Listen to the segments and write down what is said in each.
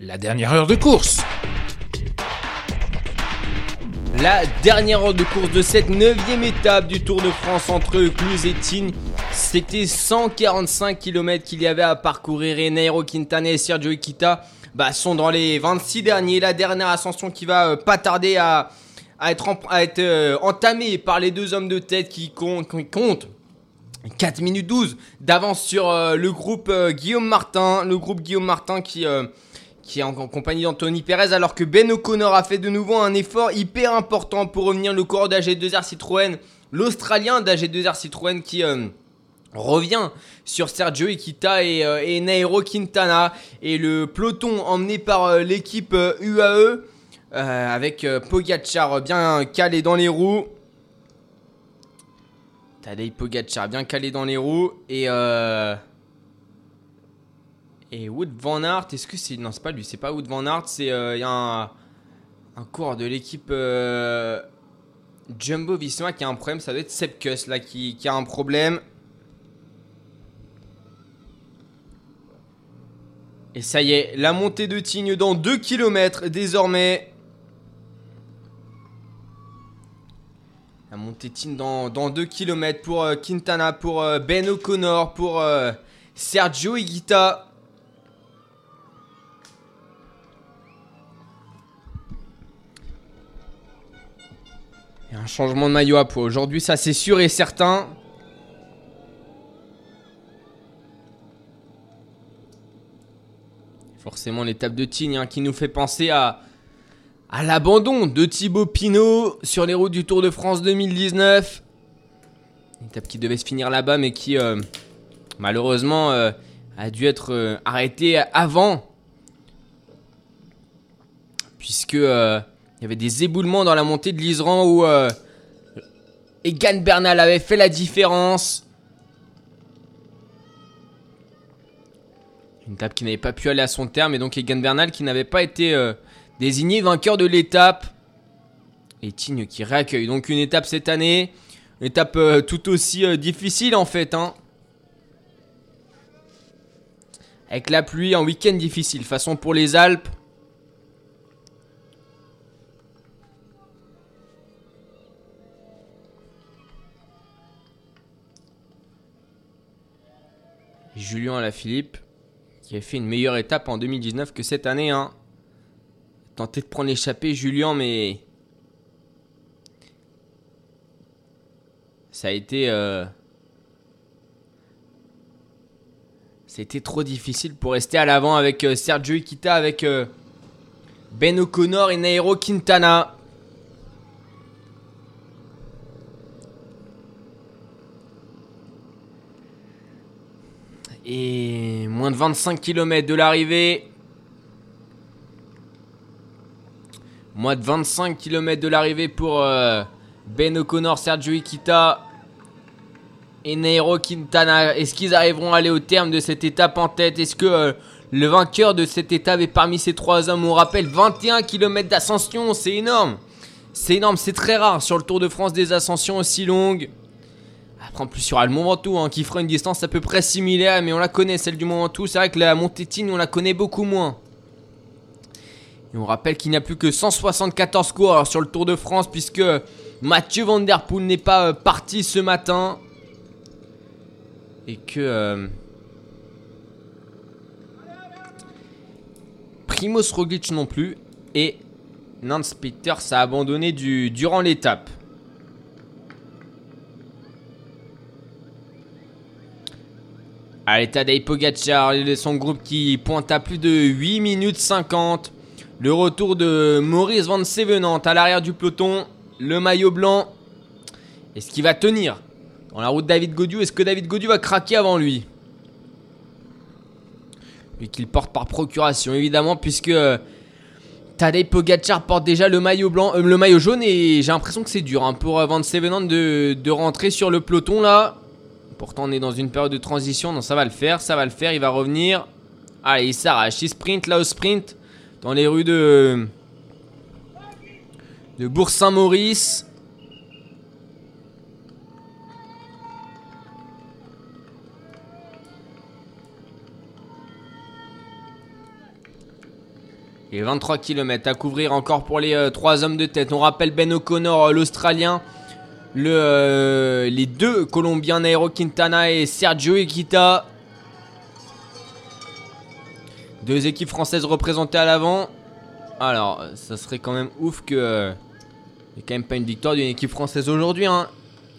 La dernière heure de course. La dernière heure de course de cette neuvième étape du Tour de France entre Cluse et Tignes. C'était 145 km qu'il y avait à parcourir et Nairo Quintana et Sergio Iquita bah, sont dans les 26 derniers. La dernière ascension qui va euh, pas tarder à, être, euh, entamée par les deux hommes de tête qui comptent, qui comptent 4 minutes 12 d'avance sur euh, le groupe Guillaume Martin. Le groupe Guillaume Martin qui qui est en, compagnie d'Anthony Perez, alors que Ben O'Connor a fait de nouveau un effort hyper important pour revenir le coureur d'AG2R Citroën, l'Australien d'AG2R Citroën qui euh, revient sur Sergio Iquita et, euh, et, Nairo Quintana, et le peloton emmené par euh, l'équipe UAE, avec Pogacar bien calé dans les roues. Tadej Pogacar bien calé dans les roues, et... Et Wood Van Aert, est-ce que c'est. Non, c'est pas lui, c'est pas Wood Van Aert, c'est. Euh, un, un coureur de l'équipe euh, Jumbo Visma qui a un problème, ça doit être Sepkus là qui, a un problème. Et ça y est, la montée de Tignes dans 2 km désormais. La montée de Tignes dans, dans 2 km pour euh, Quintana, pour Ben O'Connor, pour Sergio Higuita. Un changement de maillot à poids. Aujourd'hui, ça c'est sûr et certain. Forcément l'étape de Tignes hein, qui nous fait penser à, à l'abandon de Thibaut Pinot sur les routes du Tour de France 2019. Une étape qui devait se finir là-bas mais qui euh, malheureusement euh, a dû être euh, arrêtée avant. Puisque il y avait des éboulements dans la montée de l'Iseran où euh, Egan Bernal avait fait la différence. Une étape qui n'avait pas pu aller à son terme et donc Egan Bernal qui n'avait pas été euh, désigné vainqueur de l'étape. Et Tigne qui réaccueille donc une étape cette année. Une étape euh, tout aussi difficile en fait. Hein. Avec la pluie, un week-end difficile. Façon pour les Alpes. Julien Alaphilippe, qui a fait une meilleure étape en 2019 que cette année. Hein. Tenté de prendre l'échappée, Julien, mais. Ça a été. Euh... Été trop difficile pour rester à l'avant avec euh, Sergio Iquita, avec euh, Ben O'Connor et Nairo Quintana. Et moins de 25 km de l'arrivée. Moins de 25 km de l'arrivée pour euh, Ben O'Connor, Sergio Iquita et Nairo Quintana. Est-ce qu'ils arriveront à aller au terme de cette étape en tête? Est-ce que euh, le vainqueur de cette étape est parmi ces trois hommes? On rappelle 21 km d'ascension, c'est énorme. C'est énorme, c'est très rare sur le Tour de France des ascensions aussi longues. Après, en plus, aura le Mont Ventoux hein, qui fera une distance à peu près similaire, mais on la connaît, celle du Mont Ventoux. C'est vrai que la Montétine, on la connaît beaucoup moins. Et on rappelle qu'il n'y a plus que 174 coureurs sur le Tour de France, puisque Mathieu Van Der Poel n'est pas euh, parti ce matin. Et que. Euh, Primoz Roglic non plus. Et Nance Peters a abandonné du, durant l'étape. Allez, Tadej Pogacar son groupe qui pointe à plus de 8 minutes 50. Le retour de Maurice Van Sevenant à l'arrière du peloton. Le maillot blanc. Est-ce qu'il va tenir dans la route David Godieu Est-ce que David Godieu va craquer avant lui? Lui qu'il porte par procuration évidemment puisque euh, Tadej Pogacar porte déjà le maillot blanc, euh, le maillot jaune et j'ai l'impression que c'est dur hein, pour euh, Van Sevenant de rentrer sur le peloton là. Pourtant, on est dans une période de transition, donc ça va le faire, ça va le faire, il va revenir. Allez, il s'arrache, il sprint là au sprint, dans les rues de, de Bourg-Saint-Maurice. Et 23 km à couvrir encore pour les trois hommes de tête. On rappelle Ben O'Connor, l'Australien. Le, les deux Colombiens, Nairo Quintana et Sergio Equita. Deux équipes françaises représentées à l'avant. Alors, ça serait quand même ouf que. Euh, il n'y ait quand même pas une victoire d'une équipe française aujourd'hui. Hein.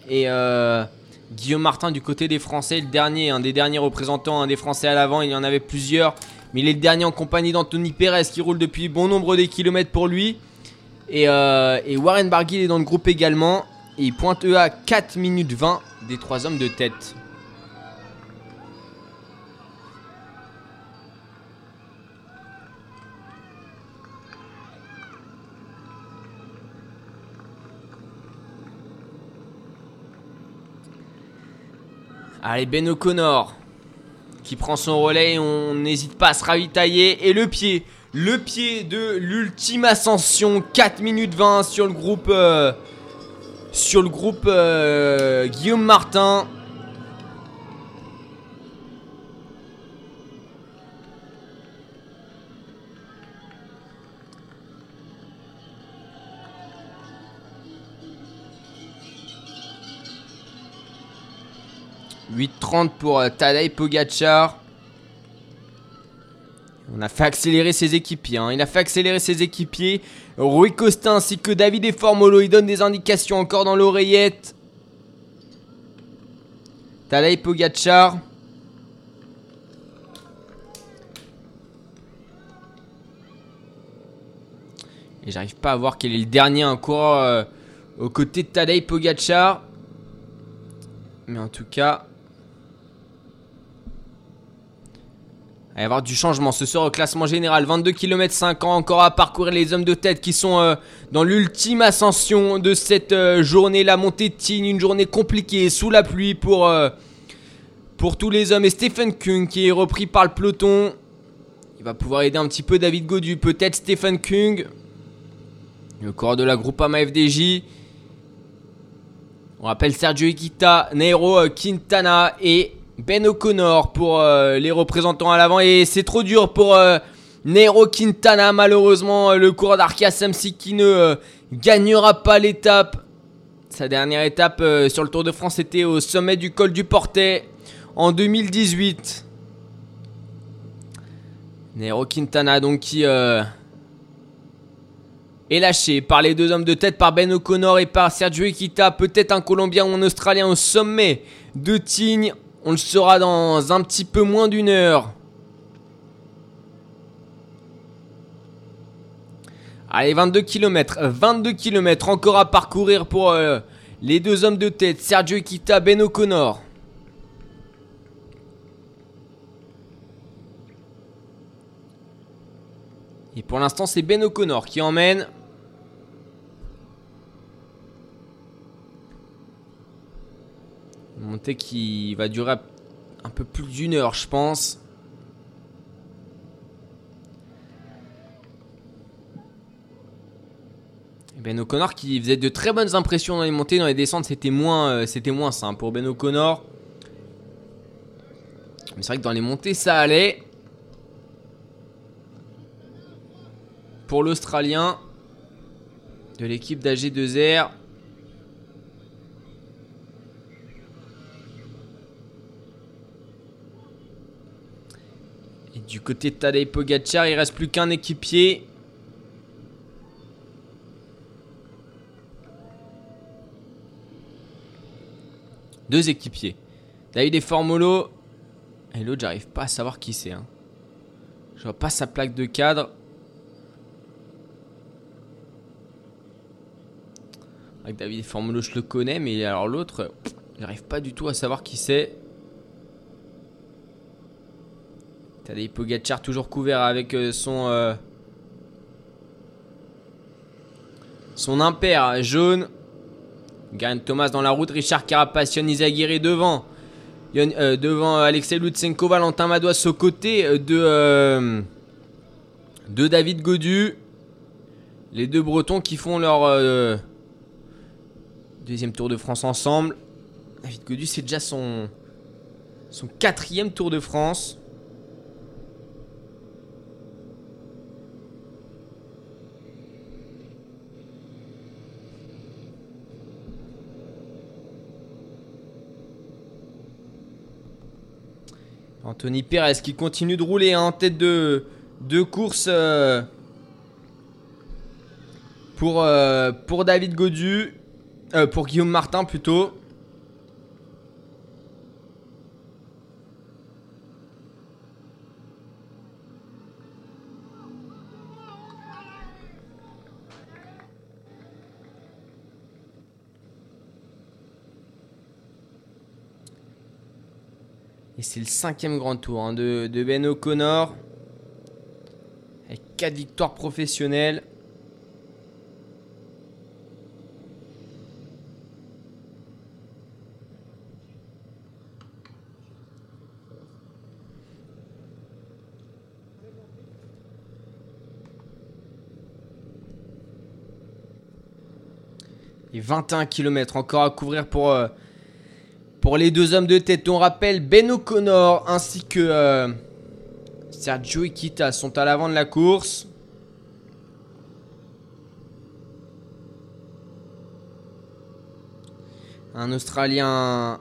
Et euh, Guillaume Martin du côté des Français, le dernier, un des derniers représentants, un des Français à l'avant. Il y en avait plusieurs. Mais il est le dernier en compagnie d'Anthony Perez qui roule depuis bon nombre de kilomètres pour lui. Et, euh, et Warren Barguil est dans le groupe également. Il pointe eux à 4 minutes 20 des trois hommes de tête. Allez, Ben O'Connor qui prend son relais. On n'hésite pas à se ravitailler. Et le pied, le pied de l'ultime ascension. 4 minutes 20 sur le groupe, euh, sur le groupe euh, Guillaume Martin. 8.30 pour euh, Tadej Pogacar. On a fait accélérer ses équipiers. Hein. Il a fait accélérer ses équipiers. Rui Costa ainsi que David et Formolo. Il donne des indications encore dans l'oreillette. Tadej Pogacar. Et j'arrive pas à voir quel est le dernier un coureur euh, aux côtés de Tadej Pogacar. Mais en tout cas, Il va y avoir du changement ce soir au classement général. 22 km 5 ans encore à parcourir les hommes de tête qui sont euh, dans l'ultime ascension de cette euh, journée. La montée de Tignes, une journée compliquée sous la pluie pour, euh, pour tous les hommes. Et Stephen Kung qui est repris par le peloton. Il va pouvoir aider un petit peu David Godu. Peut-être Stephen Kung. Le corps de la Groupama FDJ. On rappelle Sergio Iquita, Nairo Quintana et ben O'Connor pour euh, les représentants à l'avant. Et c'est trop dur pour euh, Nero Quintana. Malheureusement, euh, le coureur d'Arca Samsi qui ne gagnera pas l'étape. Sa dernière étape sur le Tour de France était au sommet du col du Portet en 2018. Nero Quintana donc qui est lâché par les deux hommes de tête, par Ben O'Connor et par Sergio Equita. Peut-être un Colombien ou un Australien au sommet de Tignes. On le saura dans un petit peu moins d'une heure. Allez, 22 km. 22 km encore à parcourir pour euh, les deux hommes de tête, Sergio Equita, Ben O'Connor. Et pour l'instant, c'est Ben O'Connor qui emmène. Montée qui va durer un peu plus d'une heure, je pense. Ben O'Connor qui faisait de très bonnes impressions dans les montées, dans les descentes, c'était moins, euh, simple pour Ben O'Connor. Mais c'est vrai que dans les montées, ça allait. Pour l'Australien de l'équipe d'AG2R, Du côté de Tadej Pogacar, il reste plus qu'un équipier. Deux équipiers. David et Formolo. Et l'autre, j'arrive pas à savoir qui c'est. Hein. Je vois pas sa plaque de cadre. Avec David et Formolo, je le connais, mais alors l'autre, j'arrive pas du tout à savoir qui c'est. Des Pogacar toujours couvert avec euh, son euh, son impair jaune. Gagne Thomas dans la route, Richard Carapace, Yann devant. Euh, devant Alexei Lutsenko, Valentin Madouas au côté de, David Godu. Les deux Bretons qui font leur deuxième Tour de France ensemble. David Godu, c'est déjà son quatrième Tour de France. Anthony Perez qui continue de rouler hein, en tête de, course euh, pour, euh, pour David Godu. Euh, pour Guillaume Martin plutôt. Et c'est le cinquième grand tour hein, de, de Ben O'Connor. Avec 4 victoires professionnelles. Et 21 km encore à couvrir pour, euh, pour les deux hommes de tête. On rappelle Ben O'Connor ainsi que euh, Sergio Ikita sont à l'avant de la course. Un Australien,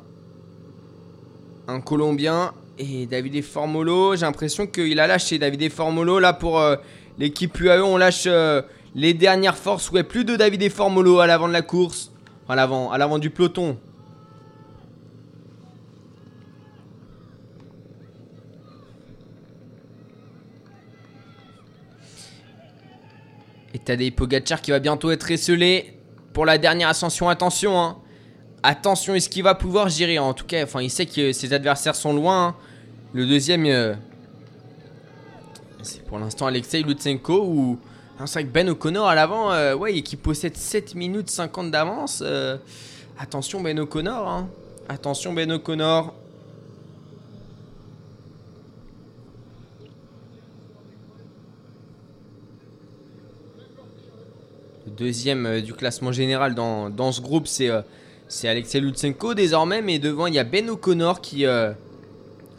un Colombien et David Formolo. J'ai l'impression qu'il a lâché David Formolo là pour euh, l'équipe UAE. On lâche les dernières forces. Ouais, plus de David Formolo à l'avant de la course. à à l'avant du peloton. Et Tadej Pogacar qui va bientôt être esselé pour la dernière ascension. Attention, hein. Attention, est-ce qu'il va pouvoir gérer? En tout cas, enfin, il sait que ses adversaires sont loin. Hein. Le deuxième, euh, c'est pour l'instant Alexei Lutsenko ou c'est Ben O'Connor à l'avant, euh, ouais, qui possède 7 minutes 50 d'avance. Euh, attention Ben O'Connor, hein. Attention Ben O'Connor. Deuxième euh, du classement général dans, ce groupe, c'est Alexei Lutsenko désormais. Mais devant, il y a Ben O'Connor qui a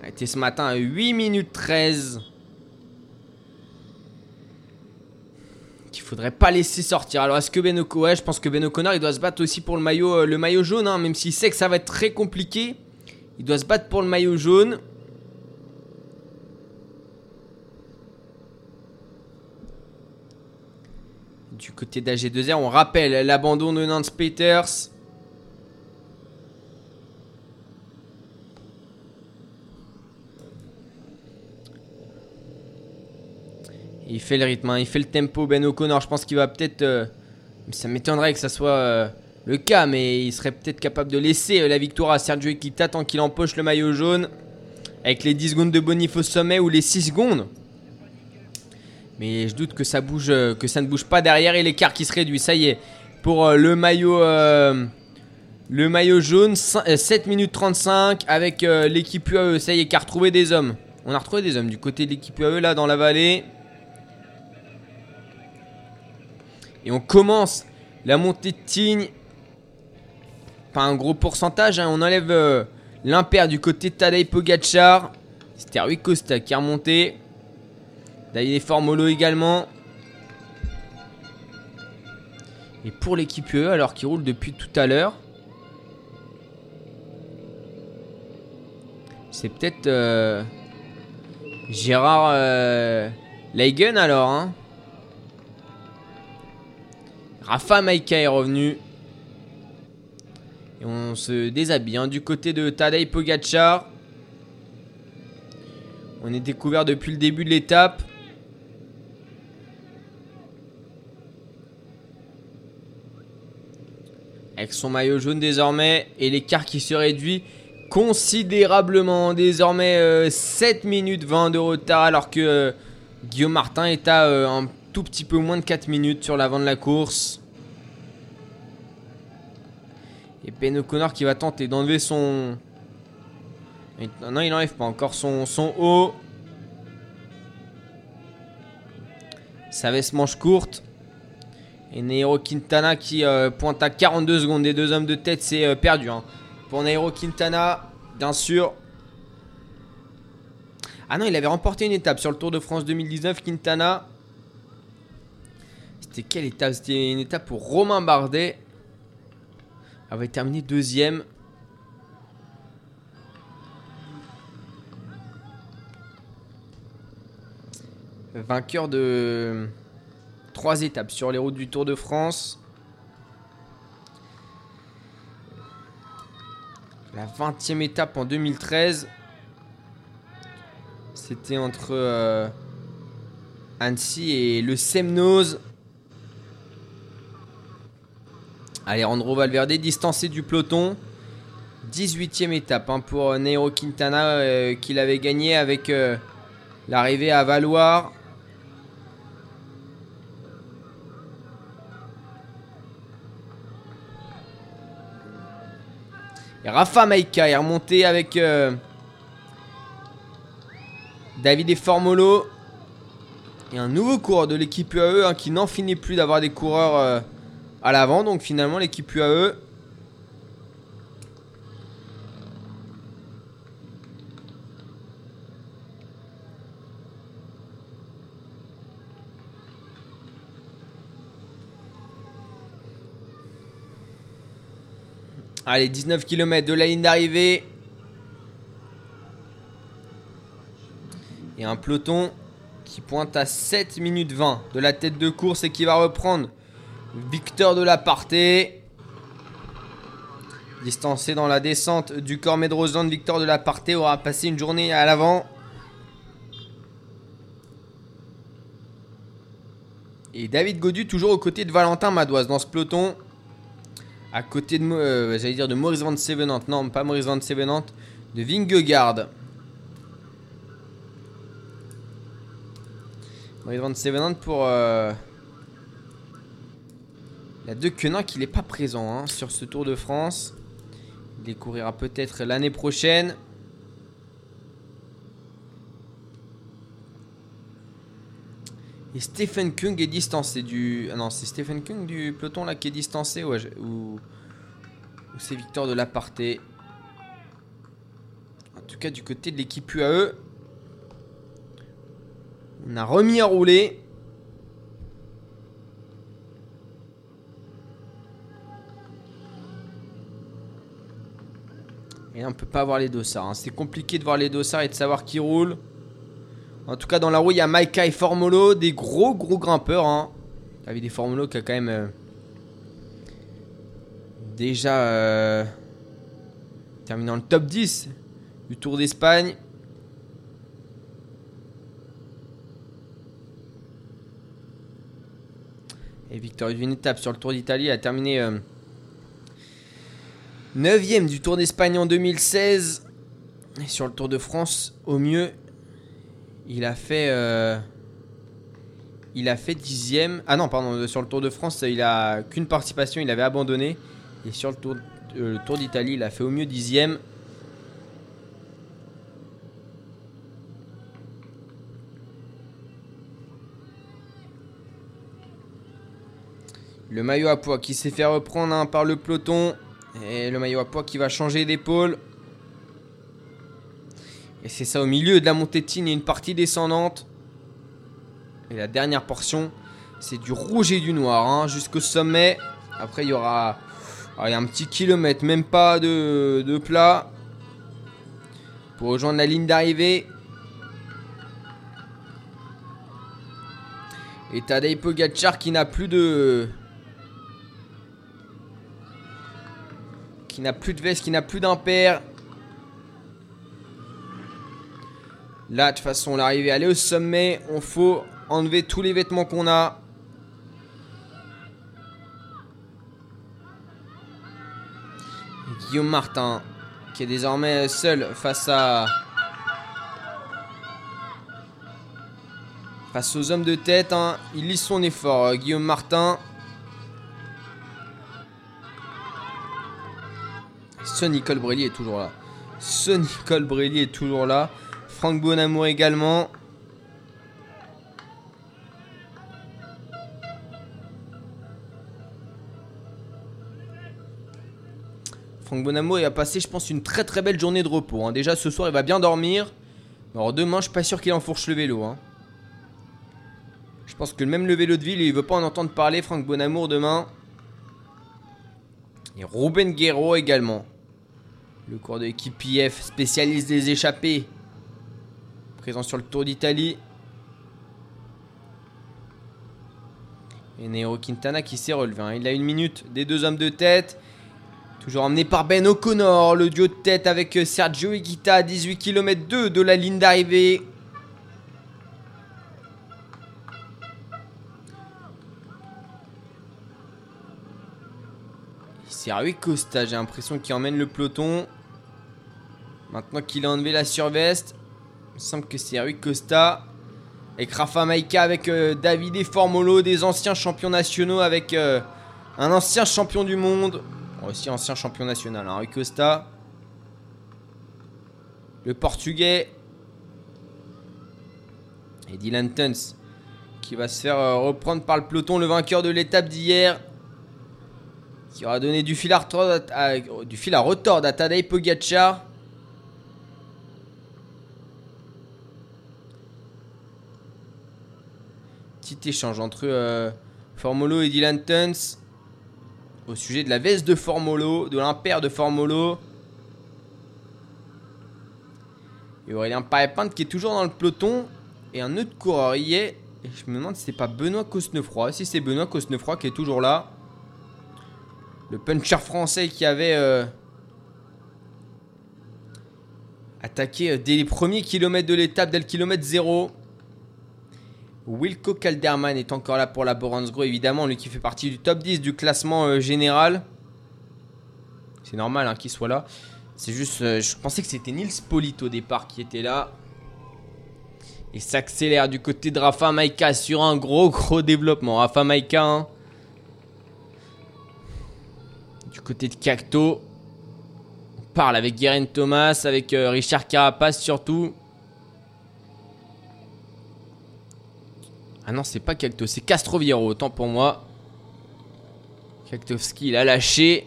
été ce matin à 8 minutes 13. faudrait pas laisser sortir. Alors est-ce que Ben O'Connor, ouais, je pense que Ben O'Connor, il doit se battre aussi pour le maillot, euh, le maillot jaune, hein, même s'il sait que ça va être très compliqué. Il doit se battre pour le maillot jaune. Côté d'AG2R, on rappelle l'abandon de Nance Peters. Il fait le rythme, hein. il fait le tempo. Ben O'Connor, je pense qu'il va peut-être. Euh, ça m'étonnerait que ça soit euh, le cas, mais il serait peut-être capable de laisser euh, la victoire à Sergio Equita tant qu'il empoche le maillot jaune. Avec les 10 secondes de bonif au sommet ou les 6 secondes. Mais je doute que ça bouge, que ça ne bouge pas derrière et l'écart qui se réduit. Ça y est, pour le maillot, le maillot jaune, 7 minutes 35 avec l'équipe UAE. Ça y est, qui a retrouvé des hommes. On a retrouvé des hommes du côté de l'équipe UAE là dans la vallée. Et on commence la montée de Tignes. Pas un gros pourcentage, hein. on enlève euh, l'impair du côté de Tadej Pogacar. C'était Rui Costa qui est remonté. David Formolo également. Et pour l'équipe UE, alors qu'il roule depuis tout à l'heure. C'est peut-être euh, Gérard euh, Leigen alors. Hein. Rafa Maika est revenu. Et on se déshabille hein. du côté de Tadej Pogacar. On est découvert depuis le début de l'étape. Avec son maillot jaune désormais et l'écart qui se réduit considérablement. Désormais 7 euh, minutes 20 de retard alors que euh, Guillaume Martin est à euh, un tout petit peu moins de 4 minutes sur l'avant de la course. Et Ben O'Connor qui va tenter d'enlever son... Non, il n'enlève pas encore son, son haut. Sa veste manche courte. Et Nairo Quintana qui euh, pointe à 42 secondes des deux hommes de tête, c'est euh, perdu. Hein. Pour Nairo Quintana, bien sûr. Ah non, il avait remporté une étape sur le Tour de France 2019. Quintana. C'était quelle étape? C'était une étape pour Romain Bardet. Avait terminé deuxième. Vainqueur de trois étapes sur les routes du Tour de France. La 20e étape en 2013. C'était entre euh, Annecy et le Semnoz. Alejandro Valverde distancé du peloton. 18e étape hein, pour Nero Quintana euh, qu'il avait gagné avec euh, l'arrivée à Valoir. Rafa Maika est remonté avec euh, David et Formolo. Et un nouveau coureur de l'équipe UAE hein, qui n'en finit plus d'avoir des coureurs à l'avant. Donc finalement l'équipe UAE Allez, 19 km de la ligne d'arrivée. Et un peloton qui pointe à 7 minutes 20 de la tête de course et qui va reprendre Victor de la Parté. Distancé dans la descente du Cormet de Victor de la Parté aura passé une journée à l'avant. Et David Godu toujours aux côtés de Valentin Madoise dans ce peloton à côté de, euh, j'allais dire de Maurice Van Sevenant, non pas Maurice Van Sevenant, de Vingegaard. Maurice Van Sevenant pour euh, la De Quenin qui n'est pas présent hein, sur ce Tour de France. Il découvrira peut-être l'année prochaine. Et Stephen Kung est distancé du. Ah non, c'est Stephen Kung du peloton là qui est distancé ou c'est Victor de l'aparté. En tout cas, du côté de l'équipe UAE, on a remis à rouler. Et là, on peut pas voir les dossards. Hein. C'est compliqué de voir les dossards et de savoir qui roule. En tout cas, dans la roue, il y a Maika et Formolo, des gros gros grimpeurs. Hein. David des Formolo qui a quand même euh, déjà euh, terminé dans le top 10 du Tour d'Espagne. Et Victor une étape sur le Tour d'Italie a terminé 9ème euh, du Tour d'Espagne en 2016. Et sur le Tour de France, au mieux, il a fait. Euh, il a fait dixième. Ah non, pardon, sur le Tour de France, il a qu'une participation, il avait abandonné. Et sur le Tour, euh, d'Italie, il a fait au mieux dixième. Le maillot à poids qui s'est fait reprendre hein, par le peloton. Et le maillot à poids qui va changer d'épaule. Et c'est ça au milieu de la montée de et une partie descendante. Et la dernière portion, c'est du rouge et du noir hein, jusqu'au sommet. Après, il y aura un petit kilomètre, même pas de, de plat. Pour rejoindre la ligne d'arrivée. Et Tadej Pogacar qui n'a plus de... Qui n'a plus de veste, qui n'a plus d'impair. Là, de toute façon, l'arrivée, aller au sommet. On faut enlever tous les vêtements qu'on a. Guillaume Martin, qui est désormais seul face à... Face aux hommes de tête, hein. il lit son effort, Guillaume Martin. Sonny Colbrelli est toujours là. Sonny Colbrelli est toujours là. Franck Bonamour également. Franck Bonamour il a passé je pense une très très belle journée de repos. Hein. Déjà ce soir il va bien dormir. Alors demain je suis pas sûr qu'il enfourche le vélo. Hein. Je pense que même le vélo de ville il veut pas en entendre parler Franck Bonamour demain. Et Ruben Guerrero également. Le cours de l'équipe IF spécialiste des échappées présent sur le Tour d'Italie. Et Nero Quintana qui s'est relevé. Hein. Il a une minute des deux hommes de tête. Toujours emmené par Ben O'Connor. Le duo de tête avec Sergio Higuita à 18 km 2 de la ligne d'arrivée. C'est Rui Costa, j'ai l'impression qu'il emmène le peloton. Maintenant qu'il a enlevé la surveste, me semble que c'est Rui Costa. Avec Rafa Maika, avec euh, David et Formolo, des anciens champions nationaux, avec euh, un ancien champion du monde. Aussi ancien champion national, hein, Rui Costa. Le portugais. Et Dylan Tuns qui va se faire euh, reprendre par le peloton, le vainqueur de l'étape d'hier qui aura donné du fil à retordre à, à, à Tadej Pogacar. Petit échange entre euh, Formolo et Dylan Tuns au sujet de la veste de Formolo, de l'impair de Formolo. Et Aurélien Parepinte qui est toujours dans le peloton. Et un autre coureur y est. Je me demande si c'est pas Benoît Cosnefroy. Si c'est Benoît Cosnefroy qui est toujours là. Le puncher français qui avait euh, attaqué euh, dès les premiers kilomètres de l'étape, dès le kilomètre 0. Wilco Calderman est encore là pour la Boransgro, évidemment, lui qui fait partie du top 10 du classement euh, général. C'est normal hein, qu'il soit là. C'est juste, je pensais que c'était Nils Polito au départ qui était là. Et s'accélère du côté de Rafa Maika sur un gros gros développement. Rafa Maika, hein, du côté de Cacto. On parle avec Guerin Thomas, avec euh, Richard Carapace surtout. Ah non, c'est pas Cacto, c'est Castroviero, autant pour moi. Cactovski, il lâché.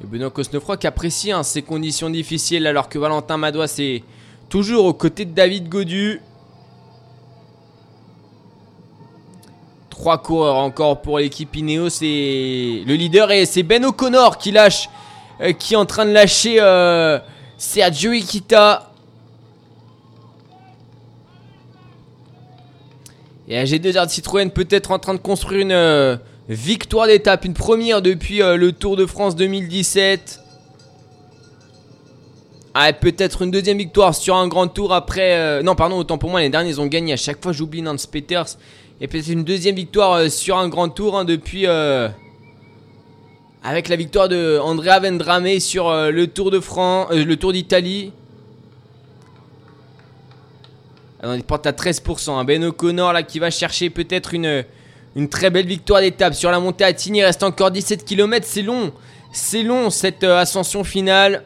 Et Benoît Cosnefroy qui apprécie hein, ces conditions difficiles alors que Valentin Madois c'est toujours aux côtés de David Godu. Trois coureurs encore pour l'équipe Ineos c'est le leader et c'est Ben O'Connor qui lâche, euh, qui est en train de lâcher euh, Sergio Ikita. Et AG2R de Citroën peut-être en train de construire une euh, victoire d'étape, une première depuis le Tour de France 2017. Ah, peut-être une deuxième victoire sur un grand tour après. non, pardon, autant pour moi, les derniers ils ont gagné. À chaque fois, j'oublie Nance Peters. Et peut-être une deuxième victoire euh, sur un grand tour hein, depuis. Euh, avec la victoire de Andrea Vendrame sur euh, le Tour de France, le Tour d'Italie. Alors, il porte à 13%. Hein. Ben O'Connor là qui va chercher peut-être une, très belle victoire d'étape sur la montée à Tigny. Il reste encore 17 km. C'est long. C'est long cette ascension finale.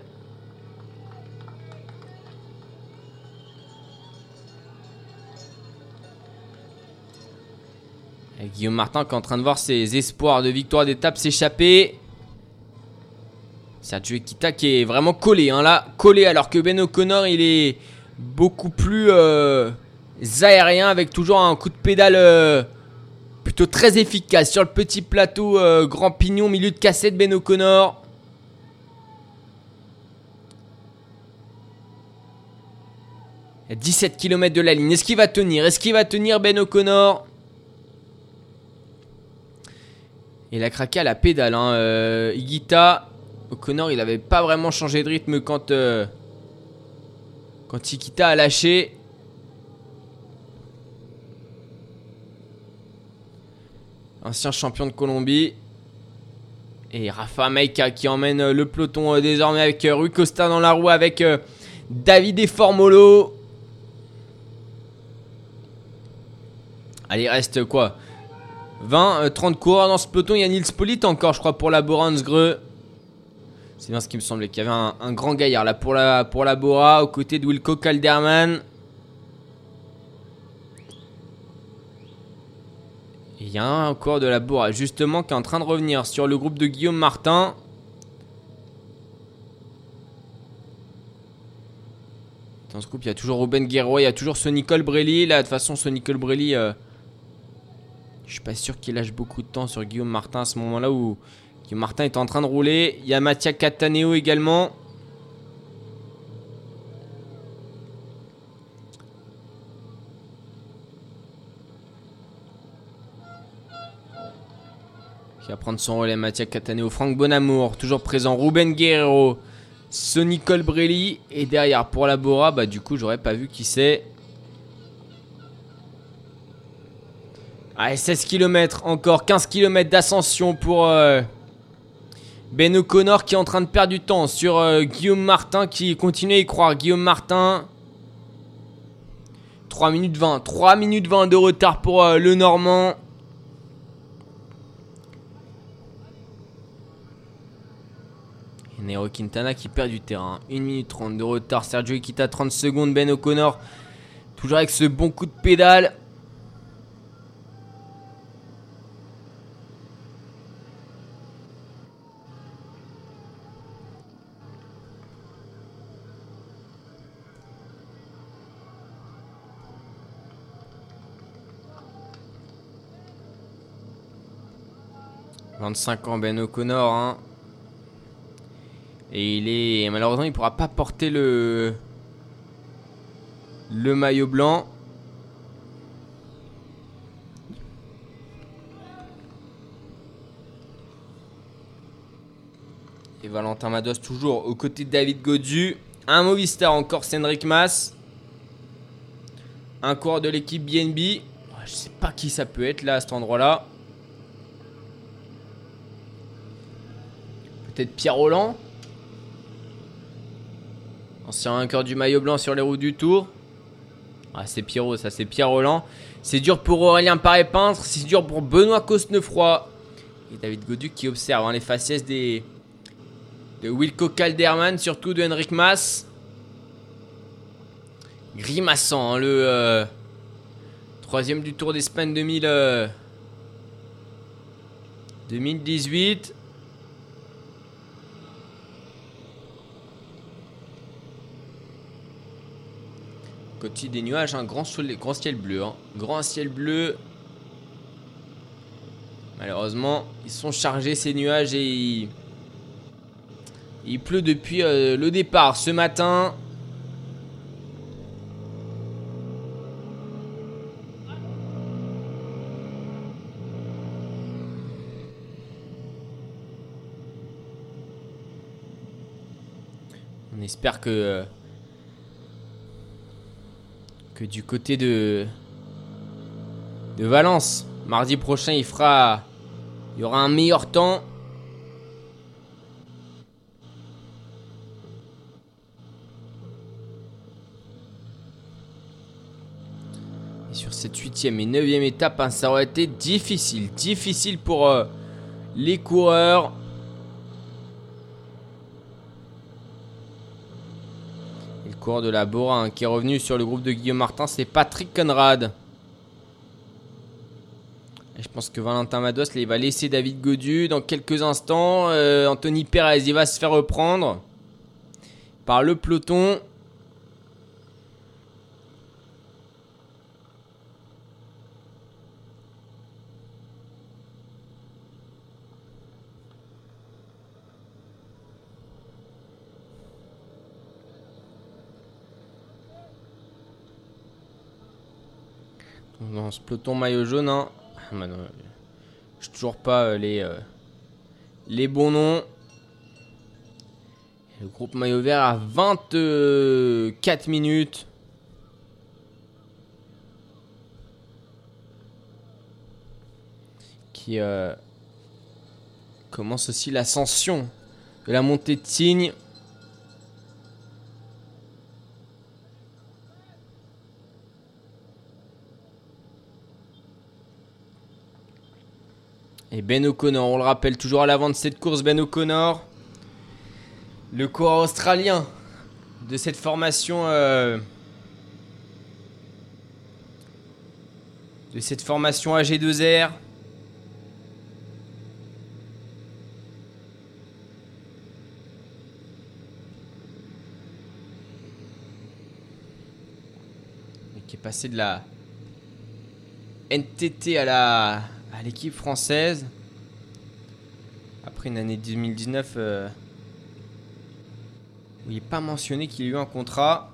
Guillaume Martin qui est en train de voir ses espoirs de victoire d'étape s'échapper. Sergio Kita qui est vraiment collé, hein, là, collé, alors que Ben O'Connor il est beaucoup plus euh, aérien avec toujours un coup de pédale euh, plutôt très efficace sur le petit plateau euh, grand pignon milieu de cassette Ben O'Connor. Il 17 km de la ligne. Est-ce qu'il va tenir? Est-ce qu'il va tenir Ben O'Connor? Il a craqué à la pédale. Hein. Igita, O'Connor, il avait pas vraiment changé de rythme quand, quand Igita a lâché. Ancien champion de Colombie. Et Rafa Maika qui emmène le peloton euh, désormais avec Rui Costa dans la roue avec David et Formolo. Allez, reste quoi? 20, 30 euh, coureurs dans ce peloton. Il y a Nils Polit encore, je crois, pour la Boransgreux. C'est bien ce qui me semblait, qu'il y avait un, grand gaillard là pour la, pour la Bora, aux côtés de Wilco Calderman. Il y a encore de la Bora, justement, qui est en train de revenir sur le groupe de Guillaume Martin. Dans ce groupe, il y a toujours Ruben Guerrero, il y a toujours ce Nicole Brelli. Là, de toute façon, ce Nicole Brelli, euh, je suis pas sûr qu'il lâche beaucoup de temps sur Guillaume Martin à ce moment-là où Martin est en train de rouler. Il y a Mattia Cataneo également. Qui va prendre son relais, Mattia Cataneo. Franck Bonamour, toujours présent. Ruben Guerrero, Sonny Colbrelli. Et derrière, pour la Bora, bah, du coup, j'aurais pas vu qui c'est. Allez, 16 km encore, 15 km d'ascension pour euh, ben O'Connor qui est en train de perdre du temps sur euh, Guillaume Martin qui continue à y croire. Guillaume Martin, 3 minutes 20, 3 minutes 20 de retard pour euh, le Normand. Et Nero Quintana qui perd du terrain. 1 minute 30 de retard. Sergio Iquita 30 secondes. Ben O'Connor toujours avec ce bon coup de pédale. 25 ans Ben O'Connor. Hein. Et il est. Malheureusement, il pourra pas porter le. Le maillot blanc. Et Valentin Mados toujours aux côtés de David Godu. Un Movistar encore, Cédric Mas. Un coureur de l'équipe BNB. Je sais pas qui ça peut être là à cet endroit-là. Peut-être Pierre Roland Ancien vainqueur du maillot blanc sur les routes du Tour. Ah, c'est Pierrot, ça, c'est Pierre Roland. C'est dur pour Aurélien Paré-Peintre. C'est dur pour Benoît Cosnefroy. Et David Goduc qui observe hein, les faciès des, de Wilco Calderman, surtout de Henrik Mas. Grimaçant, hein, le euh, troisième du Tour d'Espagne 2000, 2018. Côté des nuages, un grand, grand ciel bleu. Hein. Grand ciel bleu. Malheureusement, ils sont chargés ces nuages et il, pleut depuis euh, le départ ce matin. On espère que euh, du côté de de Valence. Mardi prochain, il fera il y aura un meilleur temps. Et sur cette huitième et neuvième étape, hein, ça aurait été difficile, difficile pour euh, les coureurs. De la Bora hein, qui est revenu sur le groupe de Guillaume Martin, c'est Patrick Conrad. je pense que Valentin Mados il va laisser David Godu dans quelques instants. Euh, Anthony Perez il va se faire reprendre par le peloton. Peloton maillot jaune. Hein. Ah, je toujours pas euh, les, euh, les bons noms. Le groupe maillot vert à 24 minutes. Qui euh, commence aussi l'ascension de la montée de Tignes. Et Ben O'Connor, on le rappelle, toujours à l'avant de cette course, Ben O'Connor. Le coureur australien de cette formation. Euh, de cette formation AG2R. qui est passé de la NTT à la à l'équipe française. Après une année 2019 euh, où il n'est pas mentionné qu'il a eu un contrat.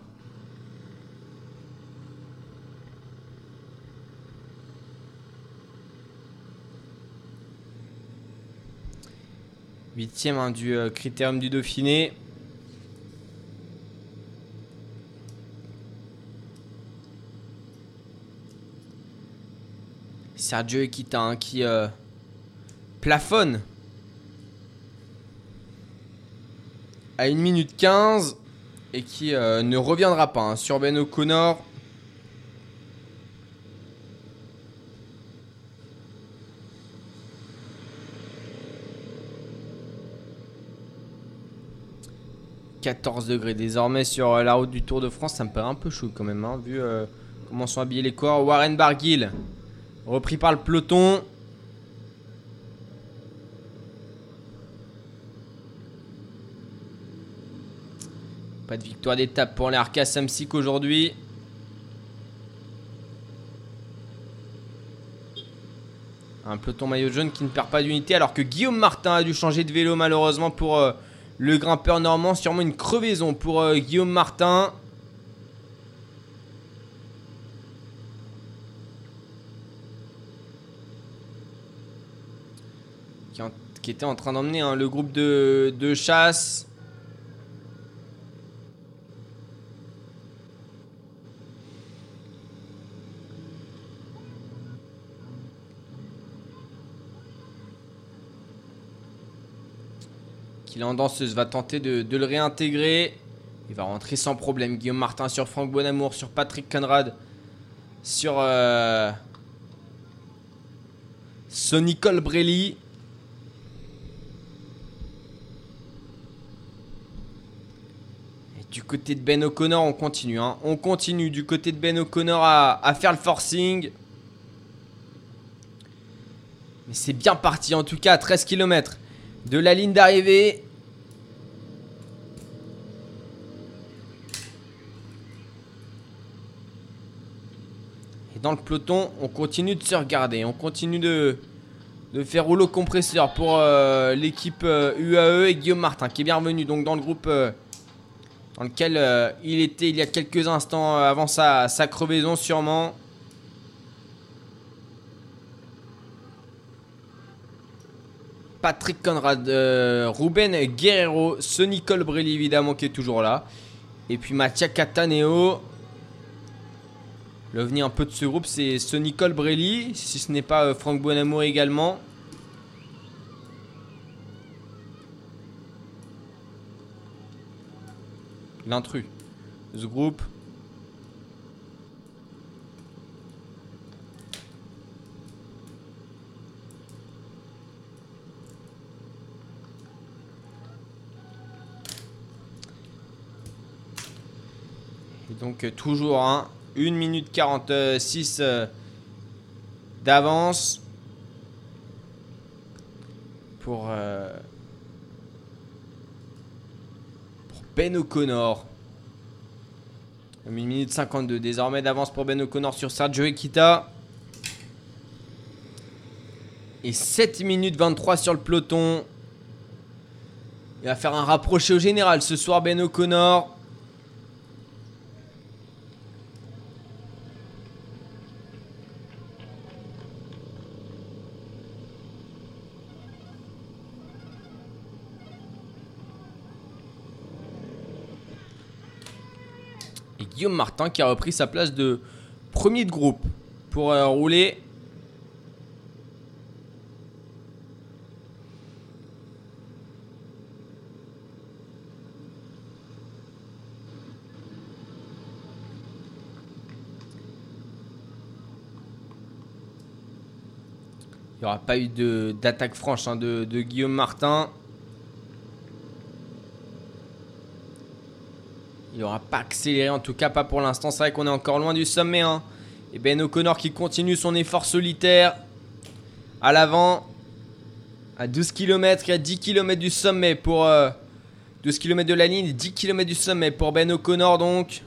Huitième hein, du euh, critérium du Dauphiné. Sergio Equita hein, qui euh, plafonne à 1 minute 15 et qui euh, ne reviendra pas hein, sur Ben O'Connor. « 14 degrés désormais sur euh, la route du Tour de France, ça me paraît un peu chaud quand même, hein, vu comment sont habillés les corps. Warren Barguil, repris par le peloton. Pas de victoire d'étape pour les Arca Samsic aujourd'hui. Un peloton maillot jaune qui ne perd pas d'unité alors que Guillaume Martin a dû changer de vélo malheureusement pour euh, le grimpeur normand. Sûrement une crevaison pour euh, Guillaume Martin. Qui, était en train d'emmener hein, le groupe de, chasse. Qu'il en danseuse va tenter de, le réintégrer. Il va rentrer sans problème. Guillaume Martin sur Franck Bonamour, sur Patrick Conrad, sur euh, Sonny Colbrelli. Et du côté de Ben O'Connor, on continue. Hein. On continue du côté de Ben O'Connor à, faire le forcing. Mais c'est bien parti en tout cas à 13 km de la ligne d'arrivée. Et dans le peloton, on continue de se regarder. On continue de, faire rouleau compresseur pour euh, l'équipe UAE euh, et Guillaume Martin qui est bienvenu donc dans le groupe euh, dans lequel il était il y a quelques instants avant sa crevaison sûrement. Patrick Conrad, euh, Ruben Guerrero, Sonny Colbrelli évidemment qui est toujours là. Et puis Mattia Cataneo. L'ovni un peu de ce groupe c'est Sonny Colbrelli, si ce n'est pas euh, Franck Bonamour également. L'intrus. Ce groupe. Donc euh, toujours 1 minute 46 euh, d'avance pour, euh, pour Ben O'Connor. 1 minute 52 désormais d'avance pour Ben O'Connor sur Sergio Equita. Et 7 minutes 23 sur le peloton. Il va faire un rapproché au général ce soir Ben O'Connor. Guillaume Martin qui a repris sa place de premier de groupe pour euh, rouler. Il n'y aura pas eu d'attaque franche hein, de Guillaume Martin. Il n'aura pas accéléré, en tout cas pas pour l'instant. C'est vrai qu'on est encore loin du sommet. Hein. Et Ben O'Connor qui continue son effort solitaire. À l'avant. À 12 km à 10 km du sommet pour... 12 euh, km de la ligne, 10 km du sommet pour Ben O'Connor donc. «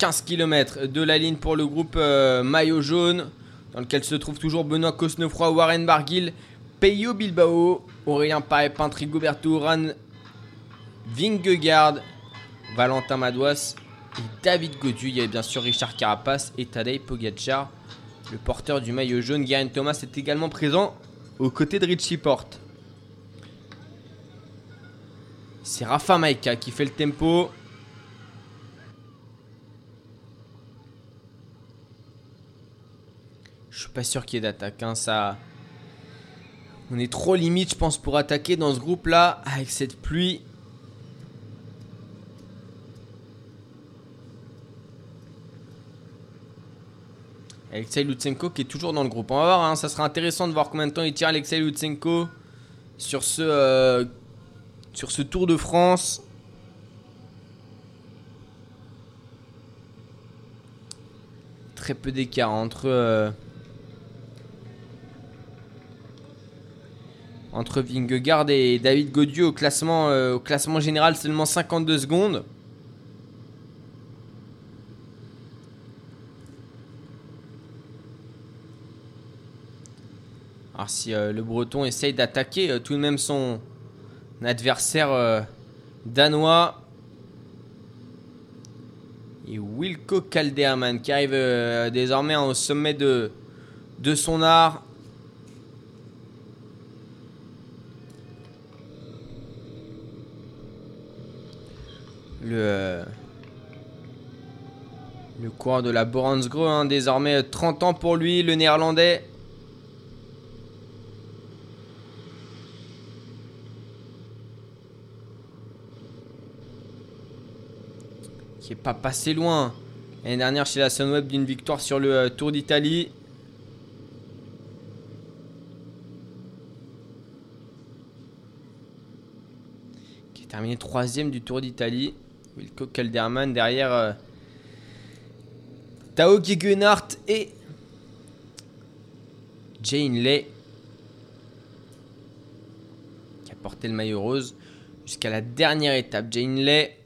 15 km de la ligne pour le groupe euh, maillot jaune dans lequel se trouve toujours Benoît Cosnefroy, Warren Barguil, Peyo Bilbao, Aurélien Paepin, Rigoberto Ran, Vingegaard, Valentin Madouas et David Godu. Il y avait bien sûr Richard Carapace et Tadej Pogacar. Le porteur du maillot jaune, Garen Thomas, est également présent aux côtés de Richie Porte. C'est Rafa Maika qui fait le tempo. Suis pas sûr qu'il y ait d'attaque. Hein, ça... On est trop limite, je pense, pour attaquer dans ce groupe-là avec cette pluie. Alexei Lutsenko qui est toujours dans le groupe. On va voir, hein, ça sera intéressant de voir combien de temps il tient Alexei Lutsenko sur ce, euh, sur ce Tour de France. Très peu d'écart entre, euh, entre Vingegaard et David Godieu au classement, euh, au classement général, seulement 52 secondes. Alors si euh, le Breton essaye d'attaquer euh, tout de même son adversaire danois. Et Wilco Calderman qui arrive désormais au sommet de son art. Le, le coureur de la Boransgro, hein, désormais 30 ans pour lui, le néerlandais. pas passé loin. L'année dernière chez la Sunweb d'une victoire sur le euh, Tour d'Italie. Qui est terminé troisième du Tour d'Italie. Wilco Calderman derrière euh, Tao Gegenhardt et Jane Lay qui a porté le maillot rose jusqu'à la dernière étape. Jane Lay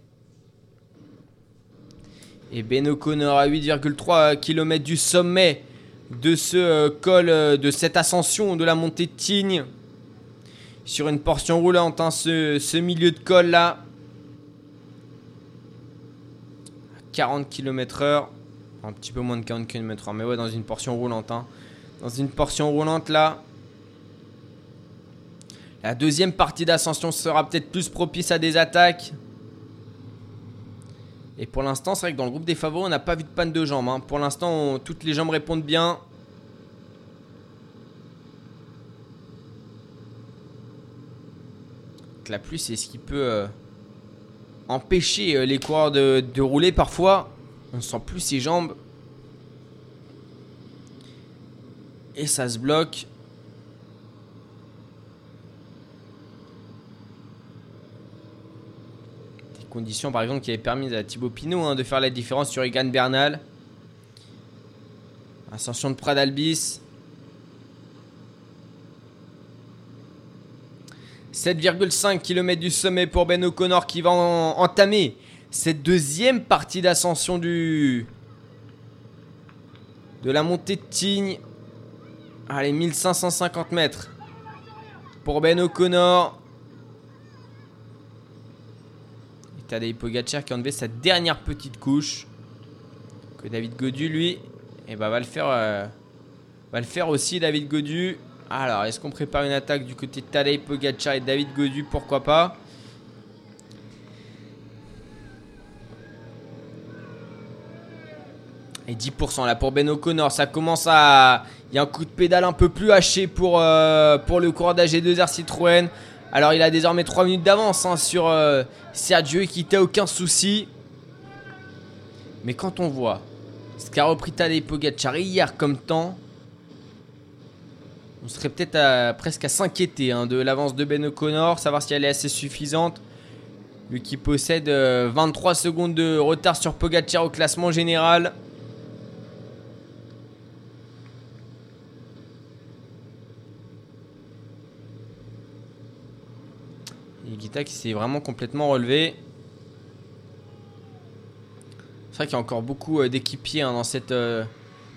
et Ben O'Connor à 8,3 km du sommet de ce euh, col, euh, de cette ascension de la montée de Tignes. Sur une portion roulante, hein, ce, milieu de col là. 40 km/h. Un petit peu moins de 40 km/h, mais ouais, dans une portion roulante. Hein. Dans une portion roulante là. La deuxième partie d'ascension sera peut-être plus propice à des attaques. Et pour l'instant, c'est vrai que dans le groupe des favoris, on n'a pas vu de panne de jambes. Hein. Pour l'instant, toutes les jambes répondent bien. la pluie, c'est ce qui peut euh, empêcher euh, les coureurs de, rouler parfois. On ne sent plus ses jambes. Et ça se bloque. Condition par exemple qui avait permis à Thibaut Pinot hein, de faire la différence sur Egan Bernal. Ascension de Pradalbis. 7,5 km du sommet pour Ben O'Connor qui va entamer cette deuxième partie d'ascension du de la montée de Tignes. Allez, 1550 mètres pour Ben O'Connor. Tadej Pogacar qui a enlevé sa dernière petite couche. Que David Godu, lui, et eh ben, va, le faire, euh, va le faire aussi, David Godu. Alors, est-ce qu'on prépare une attaque du côté de Tadej Pogacar et David Godu? Pourquoi pas? Et 10% là pour Ben O'Connor, ça commence à... Il y a un coup de pédale un peu plus haché pour, euh, pour le coureur d'AG2R Citroën. Alors il a désormais 3 minutes d'avance hein, sur euh, Sergio qui n'a aucun souci. Mais quand on voit ce qu'a repris Tadej Pogacar hier comme temps, on serait peut-être presque à s'inquiéter hein, de l'avance de Ben O'Connor, savoir si elle est assez suffisante. Lui qui possède 23 euh, secondes de retard sur Pogacar au classement général. qui s'est vraiment complètement relevé. C'est vrai qu'il y a encore beaucoup euh, d'équipiers hein, dans, cette, euh,